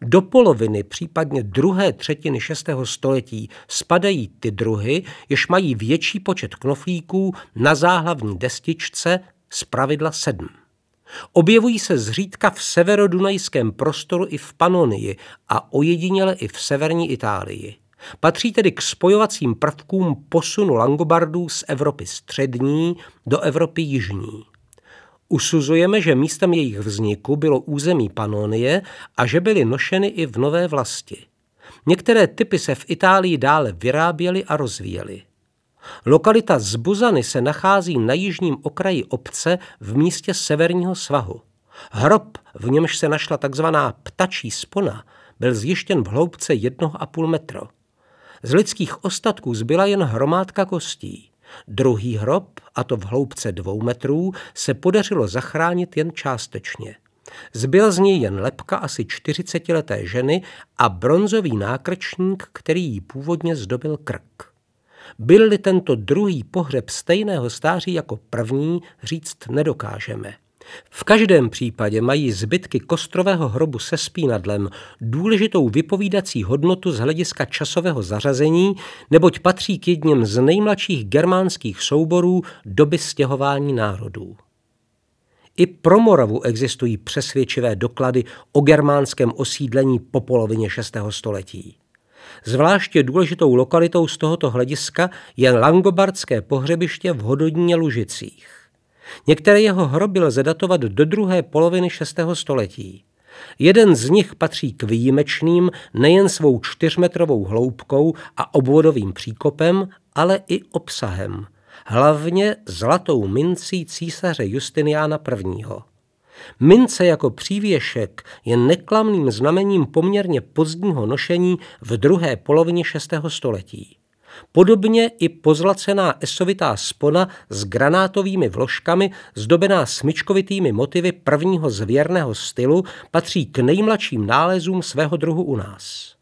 Do poloviny, případně druhé třetiny 6. století spadají ty druhy, jež mají větší počet knoflíků na záhlavní destičce, z pravidla sedm. Objevují se zřídka v severodunajském prostoru i v Panonii a ojediněle i v severní Itálii. Patří tedy k spojovacím prvkům posunu Langobardů z Evropy střední do Evropy jižní. Usuzujeme, že místem jejich vzniku bylo území Panonie a že byly nošeny i v nové vlasti. Některé typy se v Itálii dále vyráběly a rozvíjely. Lokalita Zbuzany se nachází na jižním okraji obce v místě severního svahu. Hrob, v němž se našla takzvaná ptačí spona, byl zjištěn v hloubce 1,5 metro. Z lidských ostatků zbyla jen hromádka kostí. Druhý hrob, a to v hloubce dvou metrů, se podařilo zachránit jen částečně. Zbyl z něj jen lepka asi 40-leté ženy a bronzový nákrčník, který jí původně zdobil krk. Byl-li tento druhý pohřeb stejného stáří jako první, říct nedokážeme. V každém případě mají zbytky kostrového hrobu se spínadlem důležitou vypovídací hodnotu z hlediska časového zařazení, neboť patří k jedním z nejmladších germánských souborů doby stěhování národů. I pro Moravu existují přesvědčivé doklady o germánském osídlení po polovině 6. století. Zvláště důležitou lokalitou z tohoto hlediska je Langobardské pohřebiště v Hododníně Lužicích. Některé jeho hroby lze datovat do druhé poloviny 6. století. Jeden z nich patří k výjimečným nejen svou čtyřmetrovou hloubkou a obvodovým příkopem, ale i obsahem. Hlavně zlatou mincí císaře Justiniána I. Mince jako přívěšek je neklamným znamením poměrně pozdního nošení v druhé polovině 6. století. Podobně i pozlacená esovitá spona s granátovými vložkami, zdobená smyčkovitými motivy prvního zvěrného stylu, patří k nejmladším nálezům svého druhu u nás.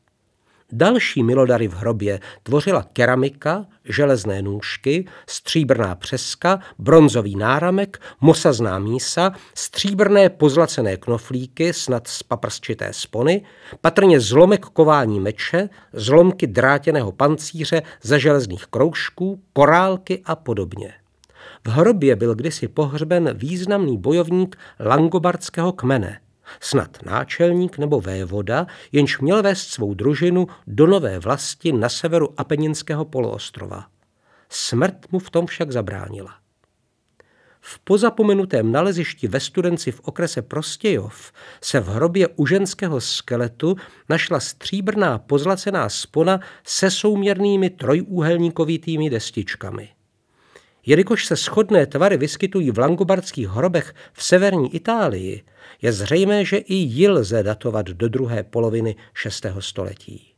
Další milodary v hrobě tvořila keramika, železné nůžky, stříbrná přeska, bronzový náramek, mosazná mísa, stříbrné pozlacené knoflíky, snad z paprsčité spony, patrně zlomek kování meče, zlomky drátěného pancíře ze železných kroužků, korálky a podobně. V hrobě byl kdysi pohřben významný bojovník langobardského kmene, snad náčelník nebo vévoda, jenž měl vést svou družinu do nové vlasti na severu Apeninského poloostrova. Smrt mu v tom však zabránila. V pozapomenutém nalezišti ve Studenci v okrese Prostějov se v hrobě u ženského skeletu našla stříbrná pozlacená spona se souměrnými trojúhelníkovitými destičkami. Jelikož se schodné tvary vyskytují v langobardských hrobech v severní Itálii, je zřejmé, že i ji lze datovat do druhé poloviny 6. století.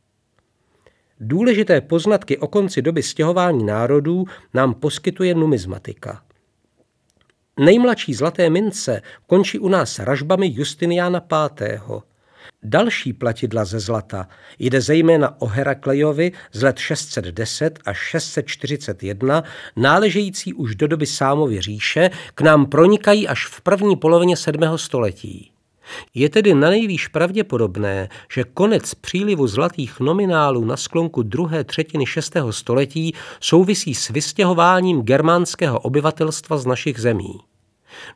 Důležité poznatky o konci doby stěhování národů nám poskytuje numizmatika. Nejmladší zlaté mince končí u nás ražbami Justiniana V. Další platidla ze zlata jde zejména o Heraklejovi z let 610 až 641, náležející už do doby Sámovy říše, k nám pronikají až v první polovině 7. století. Je tedy na nejvýš pravděpodobné, že konec přílivu zlatých nominálů na sklonku druhé třetiny 6. století souvisí s vystěhováním germánského obyvatelstva z našich zemí.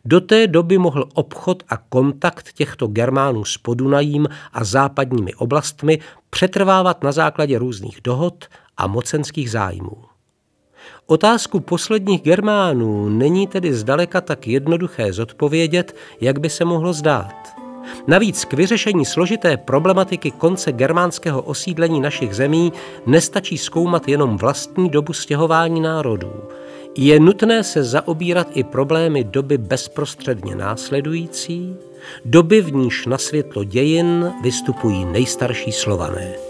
Do té doby mohl obchod a kontakt těchto Germánů s Podunajím a západními oblastmi přetrvávat na základě různých dohod a mocenských zájmů. Otázku posledních Germánů není tedy zdaleka tak jednoduché zodpovědět, jak by se mohlo zdát. Navíc k vyřešení složité problematiky konce germánského osídlení našich zemí nestačí zkoumat jenom vlastní dobu stěhování národů. Je nutné se zaobírat i problémy doby bezprostředně následující, doby v níž na světlo dějin vystupují nejstarší slované.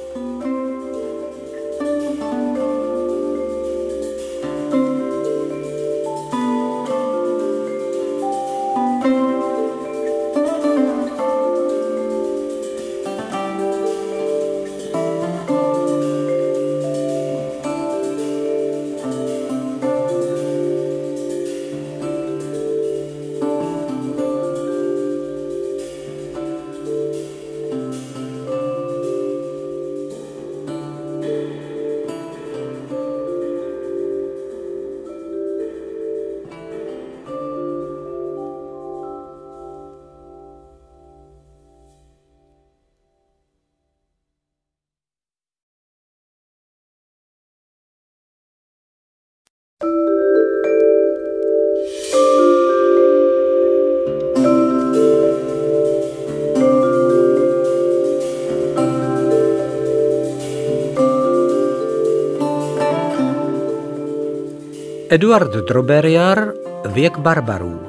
Eduard Droberiar, Věk barbarů.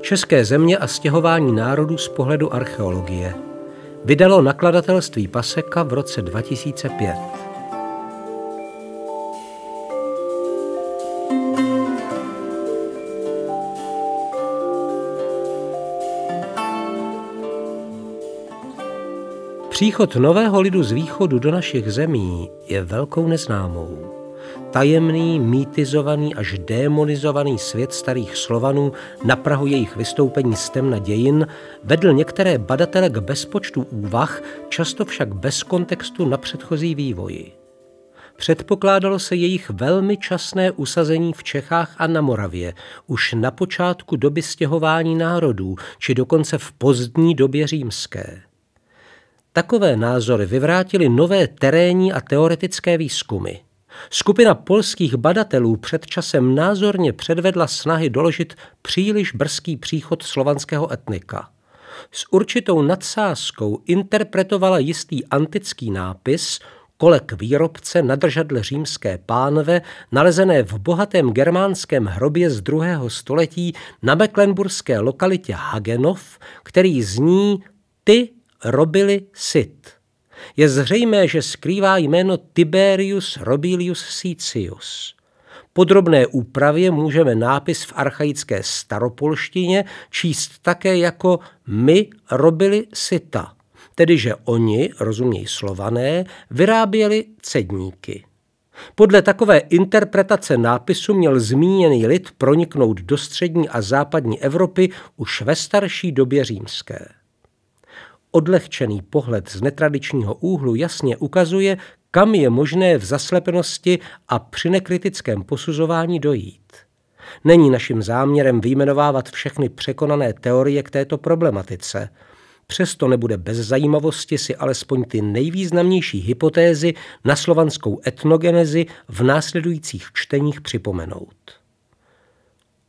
České země a stěhování národů z pohledu archeologie. Vydalo nakladatelství Paseka v roce 2005. Příchod nového lidu z východu do našich zemí je velkou neznámou. Tajemný, mýtizovaný až démonizovaný svět starých Slovanů na Prahu jejich vystoupení z temna dějin vedl některé badatele k bezpočtu úvah, často však bez kontextu na předchozí vývoji. Předpokládalo se jejich velmi časné usazení v Čechách a na Moravě už na počátku doby stěhování národů, či dokonce v pozdní době římské. Takové názory vyvrátily nové terénní a teoretické výzkumy – Skupina polských badatelů před časem názorně předvedla snahy doložit příliš brzký příchod slovanského etnika. S určitou nadsázkou interpretovala jistý antický nápis kolek výrobce na držadle římské pánve, nalezené v bohatém germánském hrobě z druhého století na mecklenburské lokalitě Hagenov, který zní Ty robili sit. Je zřejmé, že skrývá jméno Tiberius Robilius Sicius. Podrobné úpravě můžeme nápis v archaické staropolštině číst také jako my robili sita, tedy že oni, rozumějí slované, vyráběli cedníky. Podle takové interpretace nápisu měl zmíněný lid proniknout do střední a západní Evropy už ve starší době římské. Odlehčený pohled z netradičního úhlu jasně ukazuje, kam je možné v zaslepenosti a při nekritickém posuzování dojít. Není naším záměrem vyjmenovávat všechny překonané teorie k této problematice. Přesto nebude bez zajímavosti si alespoň ty nejvýznamnější hypotézy na slovanskou etnogenezi v následujících čteních připomenout.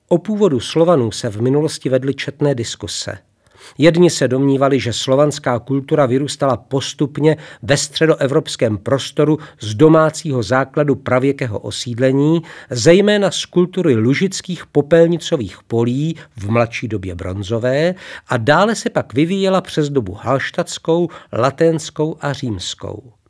O původu Slovanů se v minulosti vedly četné diskuse – Jedni se domnívali, že slovanská kultura vyrůstala postupně ve středoevropském prostoru z domácího základu pravěkého osídlení, zejména z kultury lužických popelnicových polí v mladší době bronzové a dále se pak vyvíjela přes dobu halštatskou, laténskou a římskou.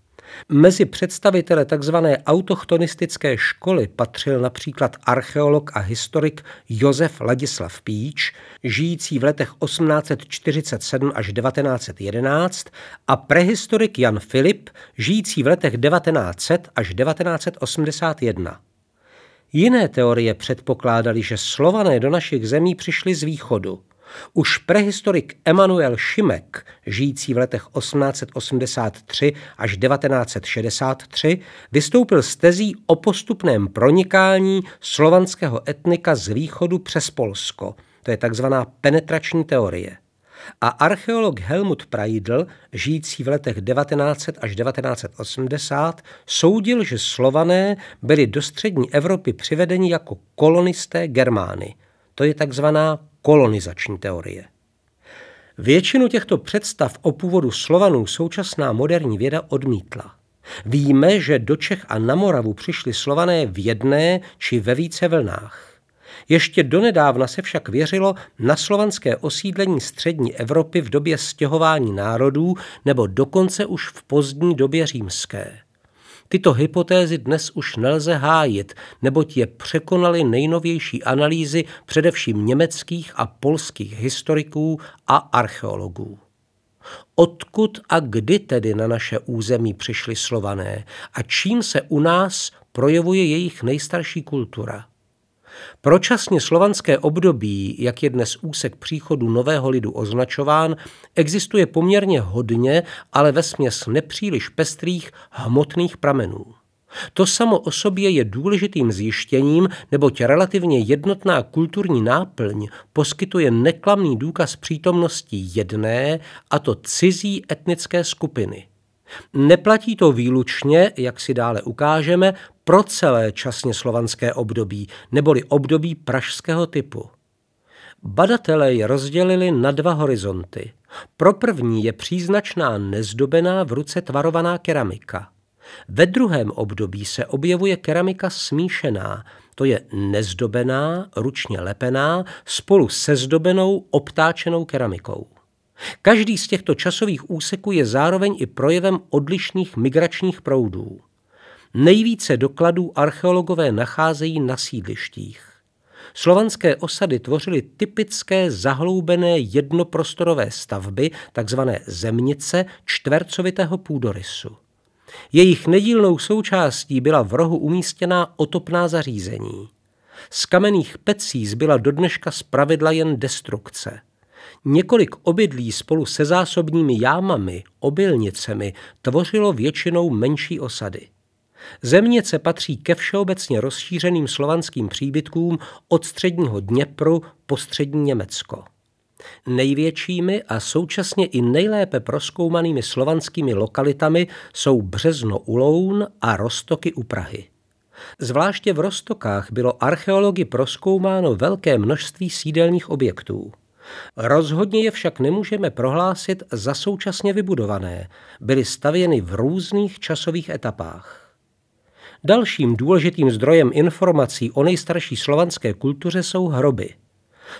Mezi představitele tzv. autochtonistické školy patřil například archeolog a historik Josef Ladislav Píč, žijící v letech 1847 až 1911 a prehistorik Jan Filip, žijící v letech 1900 až 1981. Jiné teorie předpokládaly, že Slované do našich zemí přišli z východu – už prehistorik Emanuel Šimek, žijící v letech 1883 až 1963, vystoupil z tezí o postupném pronikání slovanského etnika z východu přes Polsko. To je takzvaná penetrační teorie. A archeolog Helmut Praidl, žijící v letech 1900 až 1980, soudil, že Slované byli do střední Evropy přivedeni jako kolonisté Germány. To je takzvaná kolonizační teorie. Většinu těchto představ o původu Slovanů současná moderní věda odmítla. Víme, že do Čech a na Moravu přišli Slované v jedné či ve více vlnách. Ještě donedávna se však věřilo na slovanské osídlení střední Evropy v době stěhování národů nebo dokonce už v pozdní době římské. Tyto hypotézy dnes už nelze hájit, neboť je překonaly nejnovější analýzy především německých a polských historiků a archeologů. Odkud a kdy tedy na naše území přišli slované a čím se u nás projevuje jejich nejstarší kultura? Pročasně slovanské období, jak je dnes úsek příchodu nového lidu označován, existuje poměrně hodně, ale ve směs nepříliš pestrých hmotných pramenů. To samo o sobě je důležitým zjištěním, neboť relativně jednotná kulturní náplň poskytuje neklamný důkaz přítomnosti jedné, a to cizí etnické skupiny. Neplatí to výlučně, jak si dále ukážeme, pro celé časně slovanské období, neboli období pražského typu. Badatelé je rozdělili na dva horizonty. Pro první je příznačná nezdobená v ruce tvarovaná keramika. Ve druhém období se objevuje keramika smíšená, To je nezdobená, ručně lepená, spolu se zdobenou, obtáčenou keramikou. Každý z těchto časových úseků je zároveň i projevem odlišných migračních proudů. Nejvíce dokladů archeologové nacházejí na sídlištích. Slovanské osady tvořily typické zahloubené jednoprostorové stavby, takzvané zemnice čtvercovitého půdorysu. Jejich nedílnou součástí byla v rohu umístěná otopná zařízení. Z kamenných pecí zbyla do dneška zpravidla jen destrukce. Několik obydlí spolu se zásobními jámami, obilnicemi tvořilo většinou menší osady. Zemnice patří ke všeobecně rozšířeným slovanským příbytkům od středního Dněpru po střední Německo. Největšími a současně i nejlépe proskoumanými slovanskými lokalitami jsou Březno u Loun a Rostoky u Prahy. Zvláště v Rostokách bylo archeologi proskoumáno velké množství sídelních objektů. Rozhodně je však nemůžeme prohlásit za současně vybudované, byly stavěny v různých časových etapách. Dalším důležitým zdrojem informací o nejstarší slovanské kultuře jsou hroby.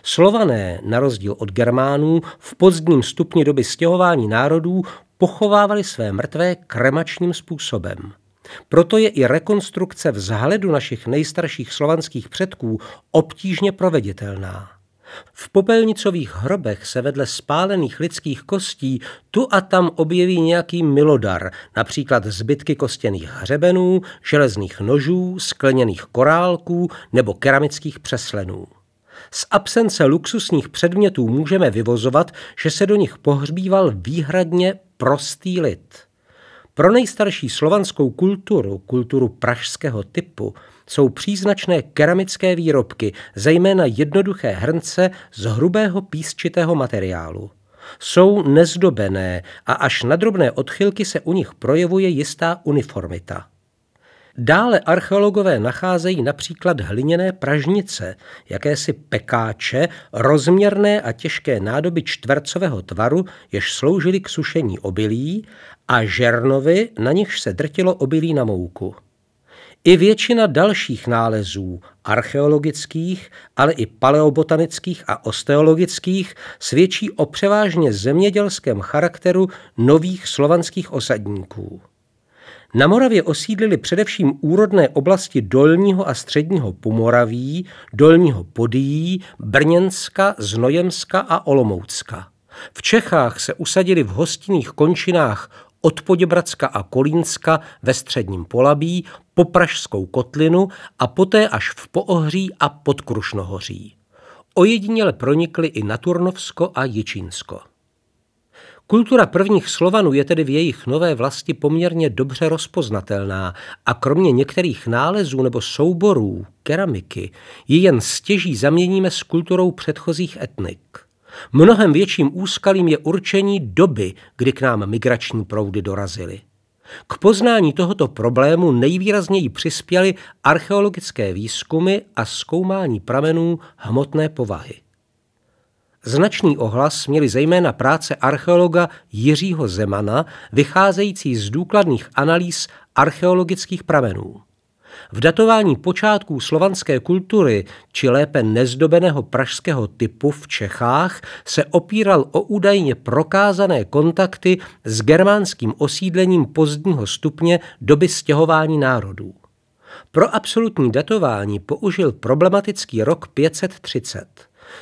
Slované, na rozdíl od Germánů, v pozdním stupni doby stěhování národů pochovávali své mrtvé kremačním způsobem. Proto je i rekonstrukce vzhledu našich nejstarších slovanských předků obtížně proveditelná. V popelnicových hrobech se vedle spálených lidských kostí tu a tam objeví nějaký milodar, například zbytky kostěných hřebenů, železných nožů, skleněných korálků nebo keramických přeslenů. Z absence luxusních předmětů můžeme vyvozovat, že se do nich pohřbíval výhradně prostý lid. Pro nejstarší slovanskou kulturu, kulturu pražského typu, jsou příznačné keramické výrobky, zejména jednoduché hrnce z hrubého písčitého materiálu. Jsou nezdobené a až na drobné odchylky se u nich projevuje jistá uniformita. Dále archeologové nacházejí například hliněné pražnice, jakési pekáče, rozměrné a těžké nádoby čtvercového tvaru, jež sloužily k sušení obilí, a žernovy, na nichž se drtilo obilí na mouku. I většina dalších nálezů, archeologických, ale i paleobotanických a osteologických, svědčí o převážně zemědělském charakteru nových slovanských osadníků. Na Moravě osídlili především úrodné oblasti Dolního a Středního Pomoraví, Dolního Podíjí, Brněnska, Znojemska a Olomoucka. V Čechách se usadili v hostinných končinách od Poděbradska a Kolínska ve středním Polabí po Pražskou kotlinu a poté až v Poohří a pod Krušnohoří. Ojediněle pronikly i na Turnovsko a Jičínsko. Kultura prvních Slovanů je tedy v jejich nové vlasti poměrně dobře rozpoznatelná a kromě některých nálezů nebo souborů, keramiky, ji jen stěží zaměníme s kulturou předchozích etnik. Mnohem větším úskalím je určení doby, kdy k nám migrační proudy dorazily. K poznání tohoto problému nejvýrazněji přispěly archeologické výzkumy a zkoumání pramenů hmotné povahy. Značný ohlas měly zejména práce archeologa Jiřího Zemana, vycházející z důkladných analýz archeologických pramenů. V datování počátků slovanské kultury, či lépe nezdobeného pražského typu v Čechách, se opíral o údajně prokázané kontakty s germánským osídlením pozdního stupně doby stěhování národů. Pro absolutní datování použil problematický rok 530.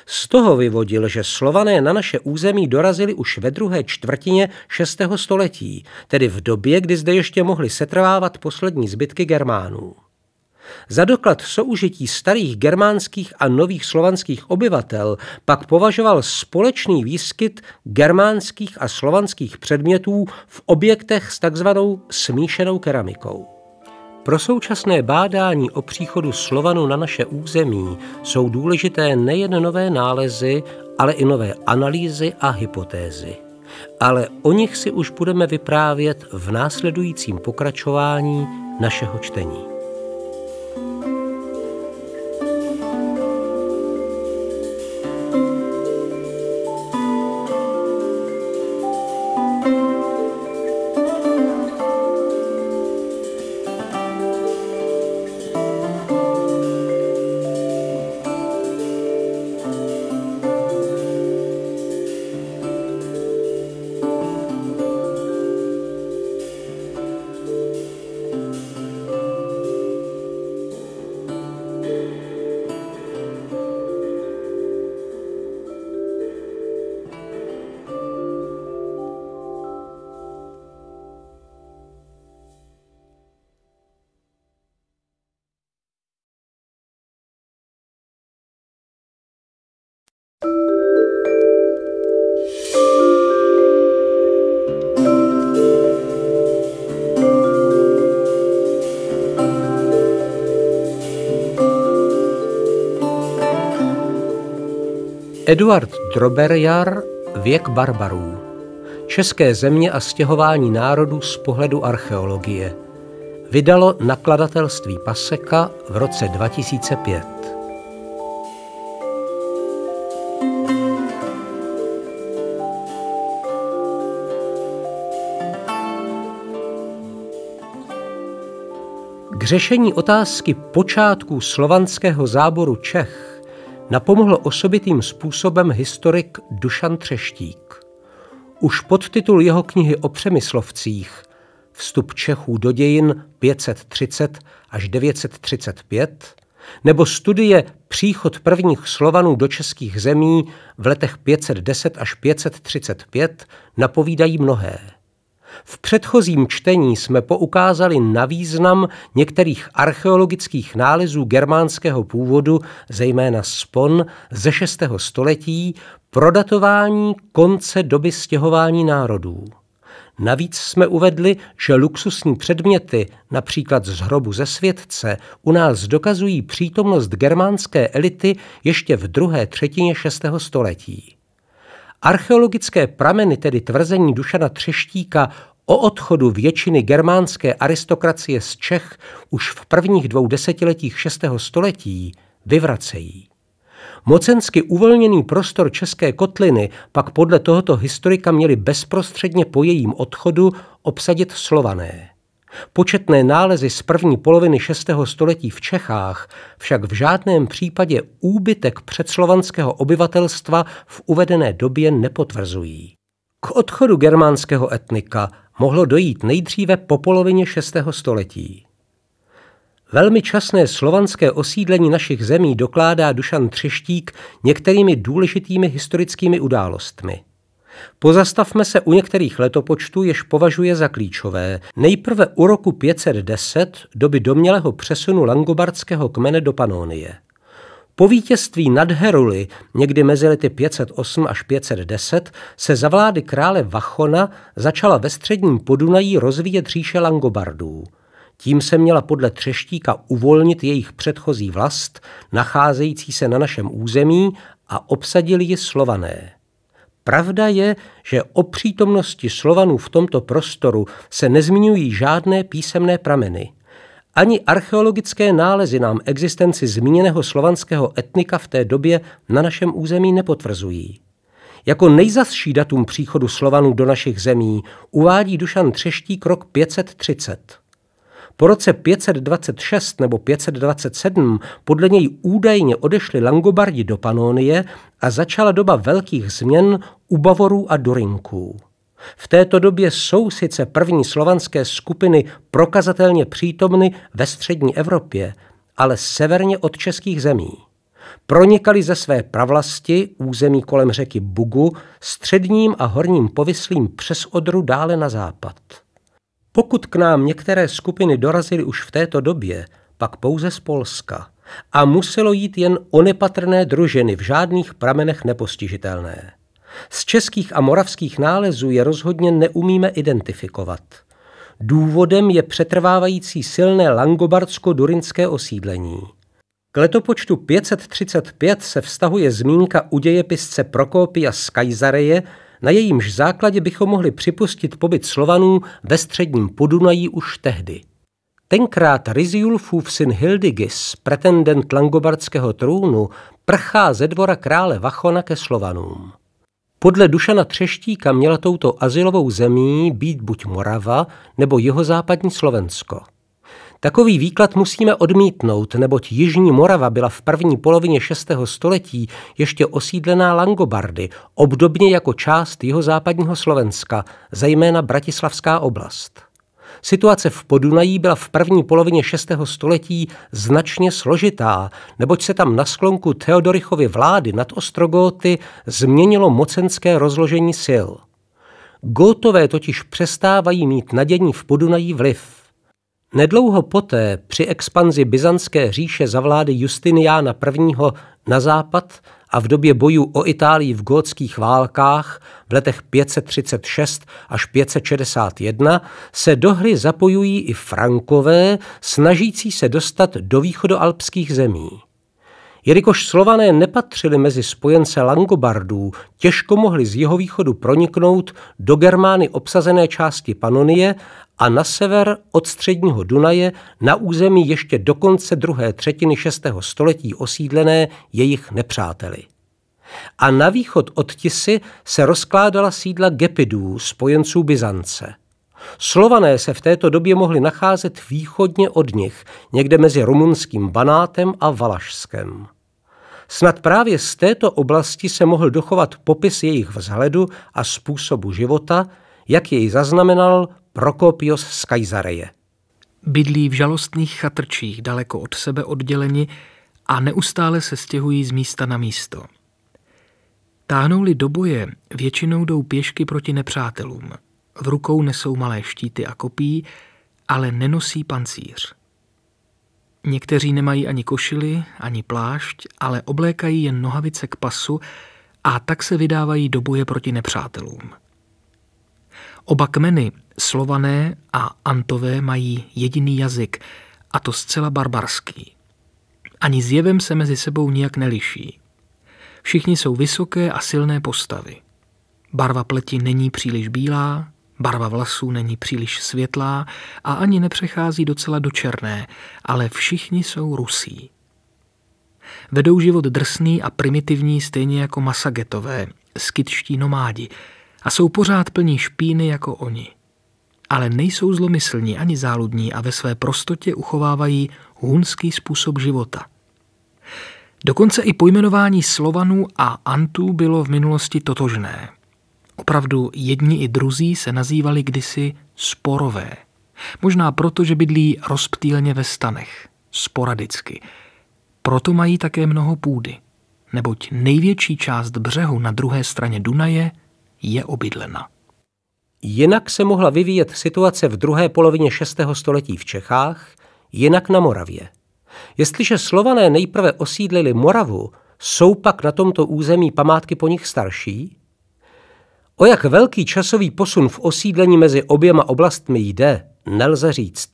Z toho vyvodil, že Slované na naše území dorazili už ve druhé čtvrtině 6. století, tedy v době, kdy zde ještě mohly setrvávat poslední zbytky Germánů. Za doklad soužití starých germánských a nových slovanských obyvatel pak považoval společný výskyt germánských a slovanských předmětů v objektech s takzvanou smíšenou keramikou. Pro současné bádání o příchodu Slovanu na naše území jsou důležité nejen nové nálezy, ale i nové analýzy a hypotézy. Ale o nich si už budeme vyprávět v následujícím pokračování našeho čtení. Eduard Droberjar Věk barbarů. České země a stěhování národů z pohledu archeologie. Vydalo nakladatelství Paseka v roce 2005. K řešení otázky počátků slovanského záboru Čech napomohl osobitým způsobem historik Dušan Třeštík. Už podtitul jeho knihy o Přemyslovcích Vstup Čechů do dějin 530 až 935 nebo studie Příchod prvních Slovanů do českých zemí v letech 510 až 535 napovídají mnohé. V předchozím čtení jsme poukázali na význam některých archeologických nálezů germánského původu, zejména spon ze 6. století, pro datování konce doby stěhování národů. Navíc jsme uvedli, že luxusní předměty, například z hrobu ze světce, u nás dokazují přítomnost germánské elity ještě v druhé třetině 6. století. Archeologické prameny, tedy tvrzení Dušana Třeštíka o odchodu většiny germánské aristokracie z Čech už v prvních dvou desetiletích 6. století vyvracejí. Mocensky uvolněný prostor České kotliny pak podle tohoto historika měli bezprostředně po jejím odchodu obsadit Slované. Početné nálezy z první poloviny 6. století v Čechách však v žádném případě úbytek předslovanského obyvatelstva v uvedené době nepotvrzují. K odchodu germánského etnika mohlo dojít nejdříve po polovině 6. století. Velmi časné slovanské osídlení našich zemí dokládá Dušan Třeštík některými důležitými historickými událostmi. Pozastavme se u některých letopočtů, jež považuje za klíčové. Nejprve u roku 510 doby domělého přesunu langobardského kmene do Panónie. Po vítězství nad Heruly někdy mezi lety 508 až 510 se za vlády krále Vachona začala ve středním Podunají rozvíjet říše Langobardů. Tím se měla podle Třeštíka uvolnit jejich předchozí vlast, nacházející se na našem území a obsadili ji slované. Pravda je, že o přítomnosti Slovanů v tomto prostoru se nezmiňují žádné písemné prameny. Ani archeologické nálezy nám existenci zmíněného slovanského etnika v té době na našem území nepotvrzují. Jako nejzasší datum příchodu Slovanů do našich zemí uvádí Dušan Třeštík rok 530. Po roce 526 nebo 527 podle něj údajně odešli Langobardi do Panónie a začala doba velkých změn u Bavorů a Durinků. V této době jsou sice první slovanské skupiny prokazatelně přítomny ve střední Evropě, ale severně od českých zemí. Pronikali ze své pravlasti území kolem řeky Bugu středním a horním povislím přes Odru dále na západ. Pokud k nám některé skupiny dorazily už v této době, pak pouze z Polska a muselo jít jen o nepatrné družiny, v žádných pramenech nepostižitelné. Z českých a moravských nálezů je rozhodně neumíme identifikovat. Důvodem je přetrvávající silné langobardsko-durinské osídlení. K letopočtu 535 se vztahuje zmínka u dějepisce Prokopia z Kajzareje, na jejímž základě bychom mohli připustit pobyt Slovanů ve středním Podunají už tehdy. Tenkrát Riziulfův syn Hildigis, pretendent langobardského trůnu, prchá ze dvora krále Vachona ke Slovanům. Podle Dušana Třeštíka měla touto asilovou zemí být buď Morava nebo jihozápadní Slovensko. Takový výklad musíme odmítnout, neboť Jižní Morava byla v první polovině 6. století ještě osídlená Langobardy, obdobně jako část jihozápadního Slovenska, zejména Bratislavská oblast. Situace v Podunají byla v první polovině 6. století značně složitá, neboť se tam na sklonku Theodorichovy vlády nad Ostrogóty změnilo mocenské rozložení sil. Gótové totiž přestávají mít nadění v Podunají vliv. Nedlouho poté při expanzi byzantské říše za vlády Justiniána I. na západ a v době bojů o Itálii v gótských válkách v letech 536 až 561 se do hry zapojují i Frankové, snažící se dostat do východoalpských zemí. Jelikož Slované nepatřili mezi spojence Langobardů, těžko mohli z jeho východu proniknout do Germány obsazené části Panonie a na sever od středního Dunaje na území ještě do konce druhé třetiny 6. století osídlené jejich nepřáteli. A na východ od Tisy se rozkládala sídla Gepidů, spojenců Byzance. Slované se v této době mohli nacházet východně od nich, někde mezi rumunským Banátem a Valašskem. Snad právě z této oblasti se mohl dochovat popis jejich vzhledu a způsobu života, jak jej zaznamenal Prokopios z Kajzareje. Bydlí v žalostných chatrčích daleko od sebe odděleni a neustále se stěhují z místa na místo. Táhnou-li do boje, většinou jdou pěšky proti nepřátelům. V rukou nesou malé štíty a kopí, ale nenosí pancíř. Někteří nemají ani košily, ani plášť, ale oblékají jen nohavice k pasu a tak se vydávají do boje proti nepřátelům. Oba kmeny, slované a antové, mají jediný jazyk, a to zcela barbarský. Ani zjevem se mezi sebou nijak neliší. Všichni jsou vysoké a silné postavy. Barva pleti není příliš bílá, barva vlasů není příliš světlá a ani nepřechází docela do černé, ale všichni jsou rusí. Vedou život drsný a primitivní stejně jako masagetové, skytští nomádi a jsou pořád plní špíny jako oni. Ale nejsou zlomyslní ani záludní a ve své prostotě uchovávají hunský způsob života – Dokonce i pojmenování Slovanů a Antů bylo v minulosti totožné. Opravdu jedni i druzí se nazývali kdysi sporové. Možná proto, že bydlí rozptýleně ve stanech, sporadicky. Proto mají také mnoho půdy, neboť největší část břehu na druhé straně Dunaje je obydlena. Jinak se mohla vyvíjet situace v druhé polovině 6. století v Čechách, jinak na Moravě. Jestliže Slované nejprve osídlili Moravu, jsou pak na tomto území památky po nich starší? O jak velký časový posun v osídlení mezi oběma oblastmi jde, nelze říct.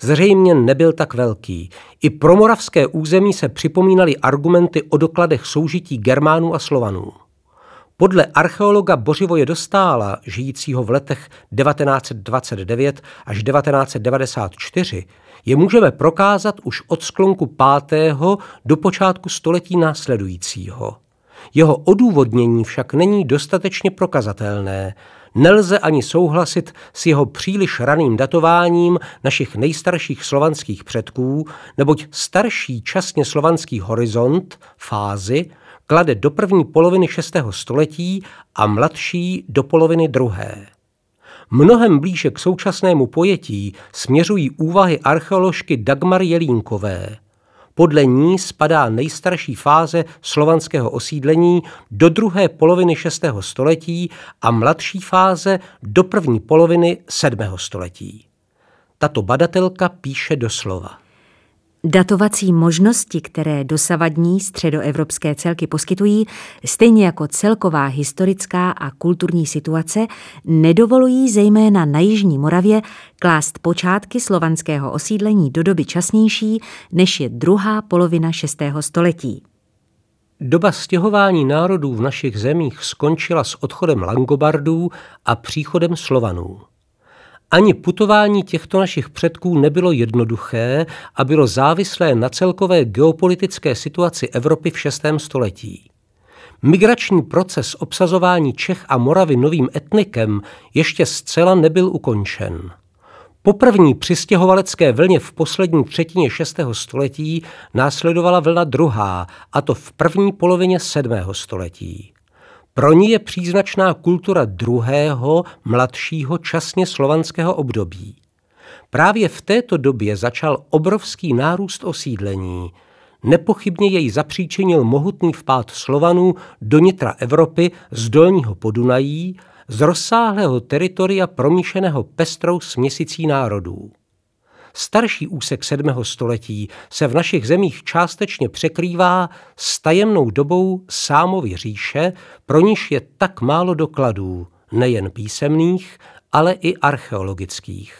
Zřejmě nebyl tak velký. I pro moravské území se připomínaly argumenty o dokladech soužití Germánů a Slovanů. Podle archeologa Bořivoje Dostála, žijícího v letech 1929 až 1994, je můžeme prokázat už od sklonku pátého do počátku století následujícího. Jeho odůvodnění však není dostatečně prokazatelné. Nelze ani souhlasit s jeho příliš raným datováním našich nejstarších slovanských předků, neboť starší časně slovanský horizont, fázy, klade do první poloviny 6. století a mladší do poloviny druhé. Mnohem blíže k současnému pojetí směřují úvahy archeoložky Dagmar Jelínkové. Podle ní spadá nejstarší fáze slovanského osídlení do druhé poloviny 6. století a mladší fáze do první poloviny 7. století. Tato badatelka píše doslova. Datovací možnosti, které dosavadní středoevropské celky poskytují, stejně jako celková historická a kulturní situace, nedovolují zejména na Jižní Moravě klást počátky slovanského osídlení do doby časnější, než je druhá polovina 6. století. Doba stěhování národů v našich zemích skončila s odchodem Langobardů a příchodem Slovanů. Ani putování těchto našich předků nebylo jednoduché a bylo závislé na celkové geopolitické situaci Evropy v 6. století. Migrační proces obsazování Čech a Moravy novým etnikem ještě zcela nebyl ukončen. Po první přistěhovalecké vlně v poslední třetině 6. století následovala vlna druhá, a to v první polovině 7. století. Pro ní je příznačná kultura druhého, mladšího, časně slovanského období. Právě v této době začal obrovský nárůst osídlení. Nepochybně jej zapříčinil mohutný vpád Slovanů do nitra Evropy z dolního Podunají, z rozsáhlého teritoria promíšeného pestrou směsicí národů. Starší úsek 7. století se v našich zemích částečně překrývá s tajemnou dobou Sámovy říše, pro níž je tak málo dokladů, nejen písemných, ale i archeologických.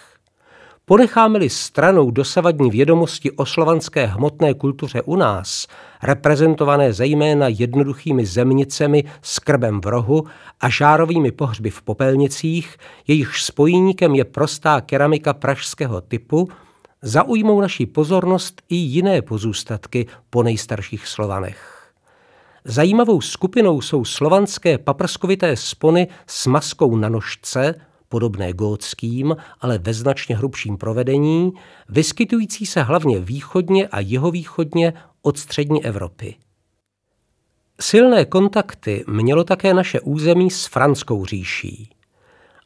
Ponecháme-li stranou dosavadní vědomosti o slovanské hmotné kultuře u nás, reprezentované zejména jednoduchými zemnicemi s krbem v rohu a žárovými pohřby v popelnicích, jejichž spojeníkem je prostá keramika pražského typu, zaujmou naši pozornost i jiné pozůstatky po nejstarších Slovanech. Zajímavou skupinou jsou slovanské paprskovité spony s maskou na nožce, podobné gótským, ale ve značně hrubším provedení, vyskytující se hlavně východně a jihovýchodně od střední Evropy. Silné kontakty mělo také naše území s Franskou říší.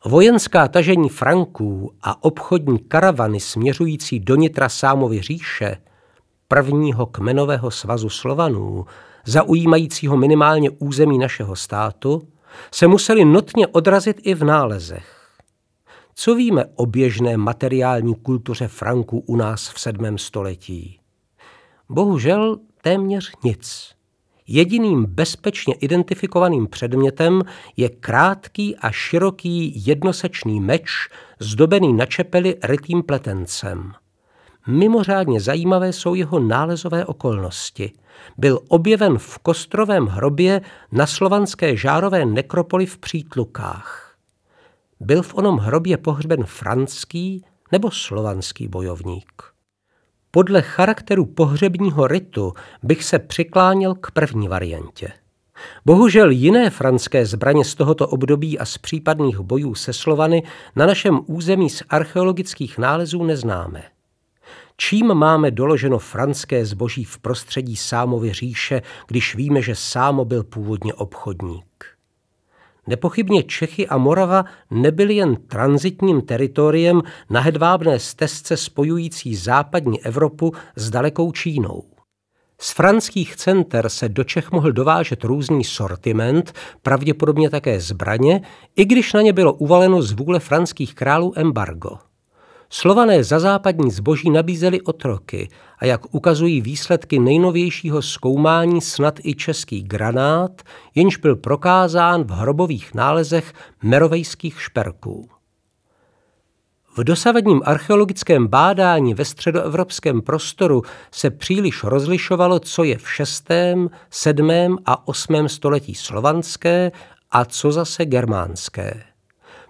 Vojenská tažení Franků a obchodní karavany směřující do nitra Sámovy říše, prvního kmenového svazu Slovanů, zaujímajícího minimálně území našeho státu, se museli notně odrazit i v nálezech. Co víme o běžné materiální kultuře Franků u nás v sedmém století? Bohužel téměř nic. Jediným bezpečně identifikovaným předmětem je krátký a široký jednosečný meč, zdobený na čepeli rytým pletencem. Mimořádně zajímavé jsou jeho nálezové okolnosti. Byl objeven v kostrovém hrobě na slovanské žárové nekropoli v Přítlukách. Byl v onom hrobě pohřben franský nebo slovanský bojovník. Podle charakteru pohřebního ritu bych se přikláněl k první variantě. Bohužel jiné franské zbraně z tohoto období a z případných bojů se Slovany na našem území z archeologických nálezů neznáme. Čím máme doloženo franské zboží v prostředí Sámovy říše, když víme, že Sámo byl původně obchodník? Nepochybně Čechy a Morava nebyly jen transitním teritoriem na hedvábné stezce spojující západní Evropu s dalekou Čínou. Z franských center se do Čech mohl dovážet různý sortiment, pravděpodobně také zbraně, i když na ně bylo uvaleno z vůle franských králů embargo. Slované za západní zboží nabízeli otroky a jak ukazují výsledky nejnovějšího zkoumání snad i český granát, jenž byl prokázán v hrobových nálezech merovejských šperků. V dosavadním archeologickém bádání ve středoevropském prostoru se příliš rozlišovalo, co je v 6., 7. a 8. století slovanské a co zase germánské.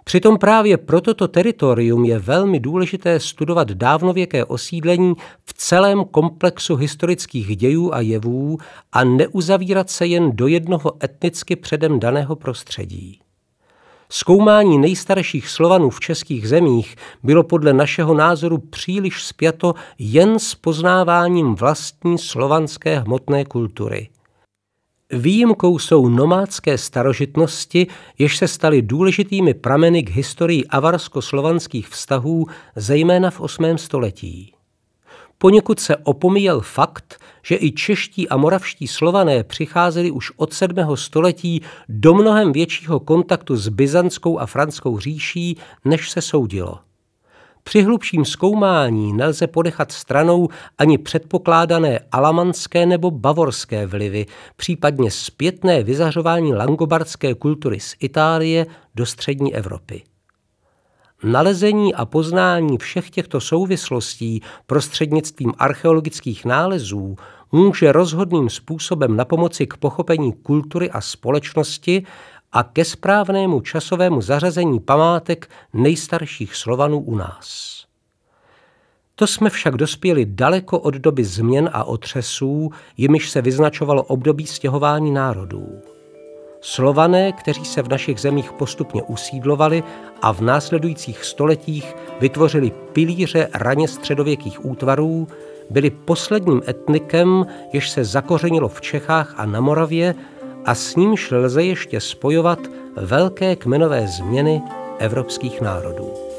Přitom právě pro toto teritorium je velmi důležité studovat dávnověké osídlení v celém komplexu historických dějů a jevů a neuzavírat se jen do jednoho etnicky předem daného prostředí. Zkoumání nejstarších Slovanů v českých zemích bylo podle našeho názoru příliš spjato jen s poznáváním vlastní slovanské hmotné kultury – Výjimkou jsou nomádské starožitnosti, jež se staly důležitými prameny k historii avarsko-slovanských vztahů, zejména v 8. století. Poněkud se opomíjel fakt, že i čeští a moravští slované přicházeli už od 7. století do mnohem většího kontaktu s byzantskou a franskou říší, než se soudilo. Při hlubším zkoumání nelze podechat stranou ani předpokládané alamanské nebo bavorské vlivy, případně zpětné vyzařování langobardské kultury z Itálie do střední Evropy. Nalezení a poznání všech těchto souvislostí prostřednictvím archeologických nálezů může rozhodným způsobem na pomoci k pochopení kultury a společnosti a ke správnému časovému zařazení památek nejstarších Slovanů u nás. To jsme však dospěli daleko od doby změn a otřesů, jimiž se vyznačovalo období stěhování národů. Slované, kteří se v našich zemích postupně usídlovali a v následujících stoletích vytvořili pilíře raně středověkých útvarů, byli posledním etnikem, jež se zakořenilo v Čechách a na Moravě a s nímž lze ještě spojovat velké kmenové změny evropských národů.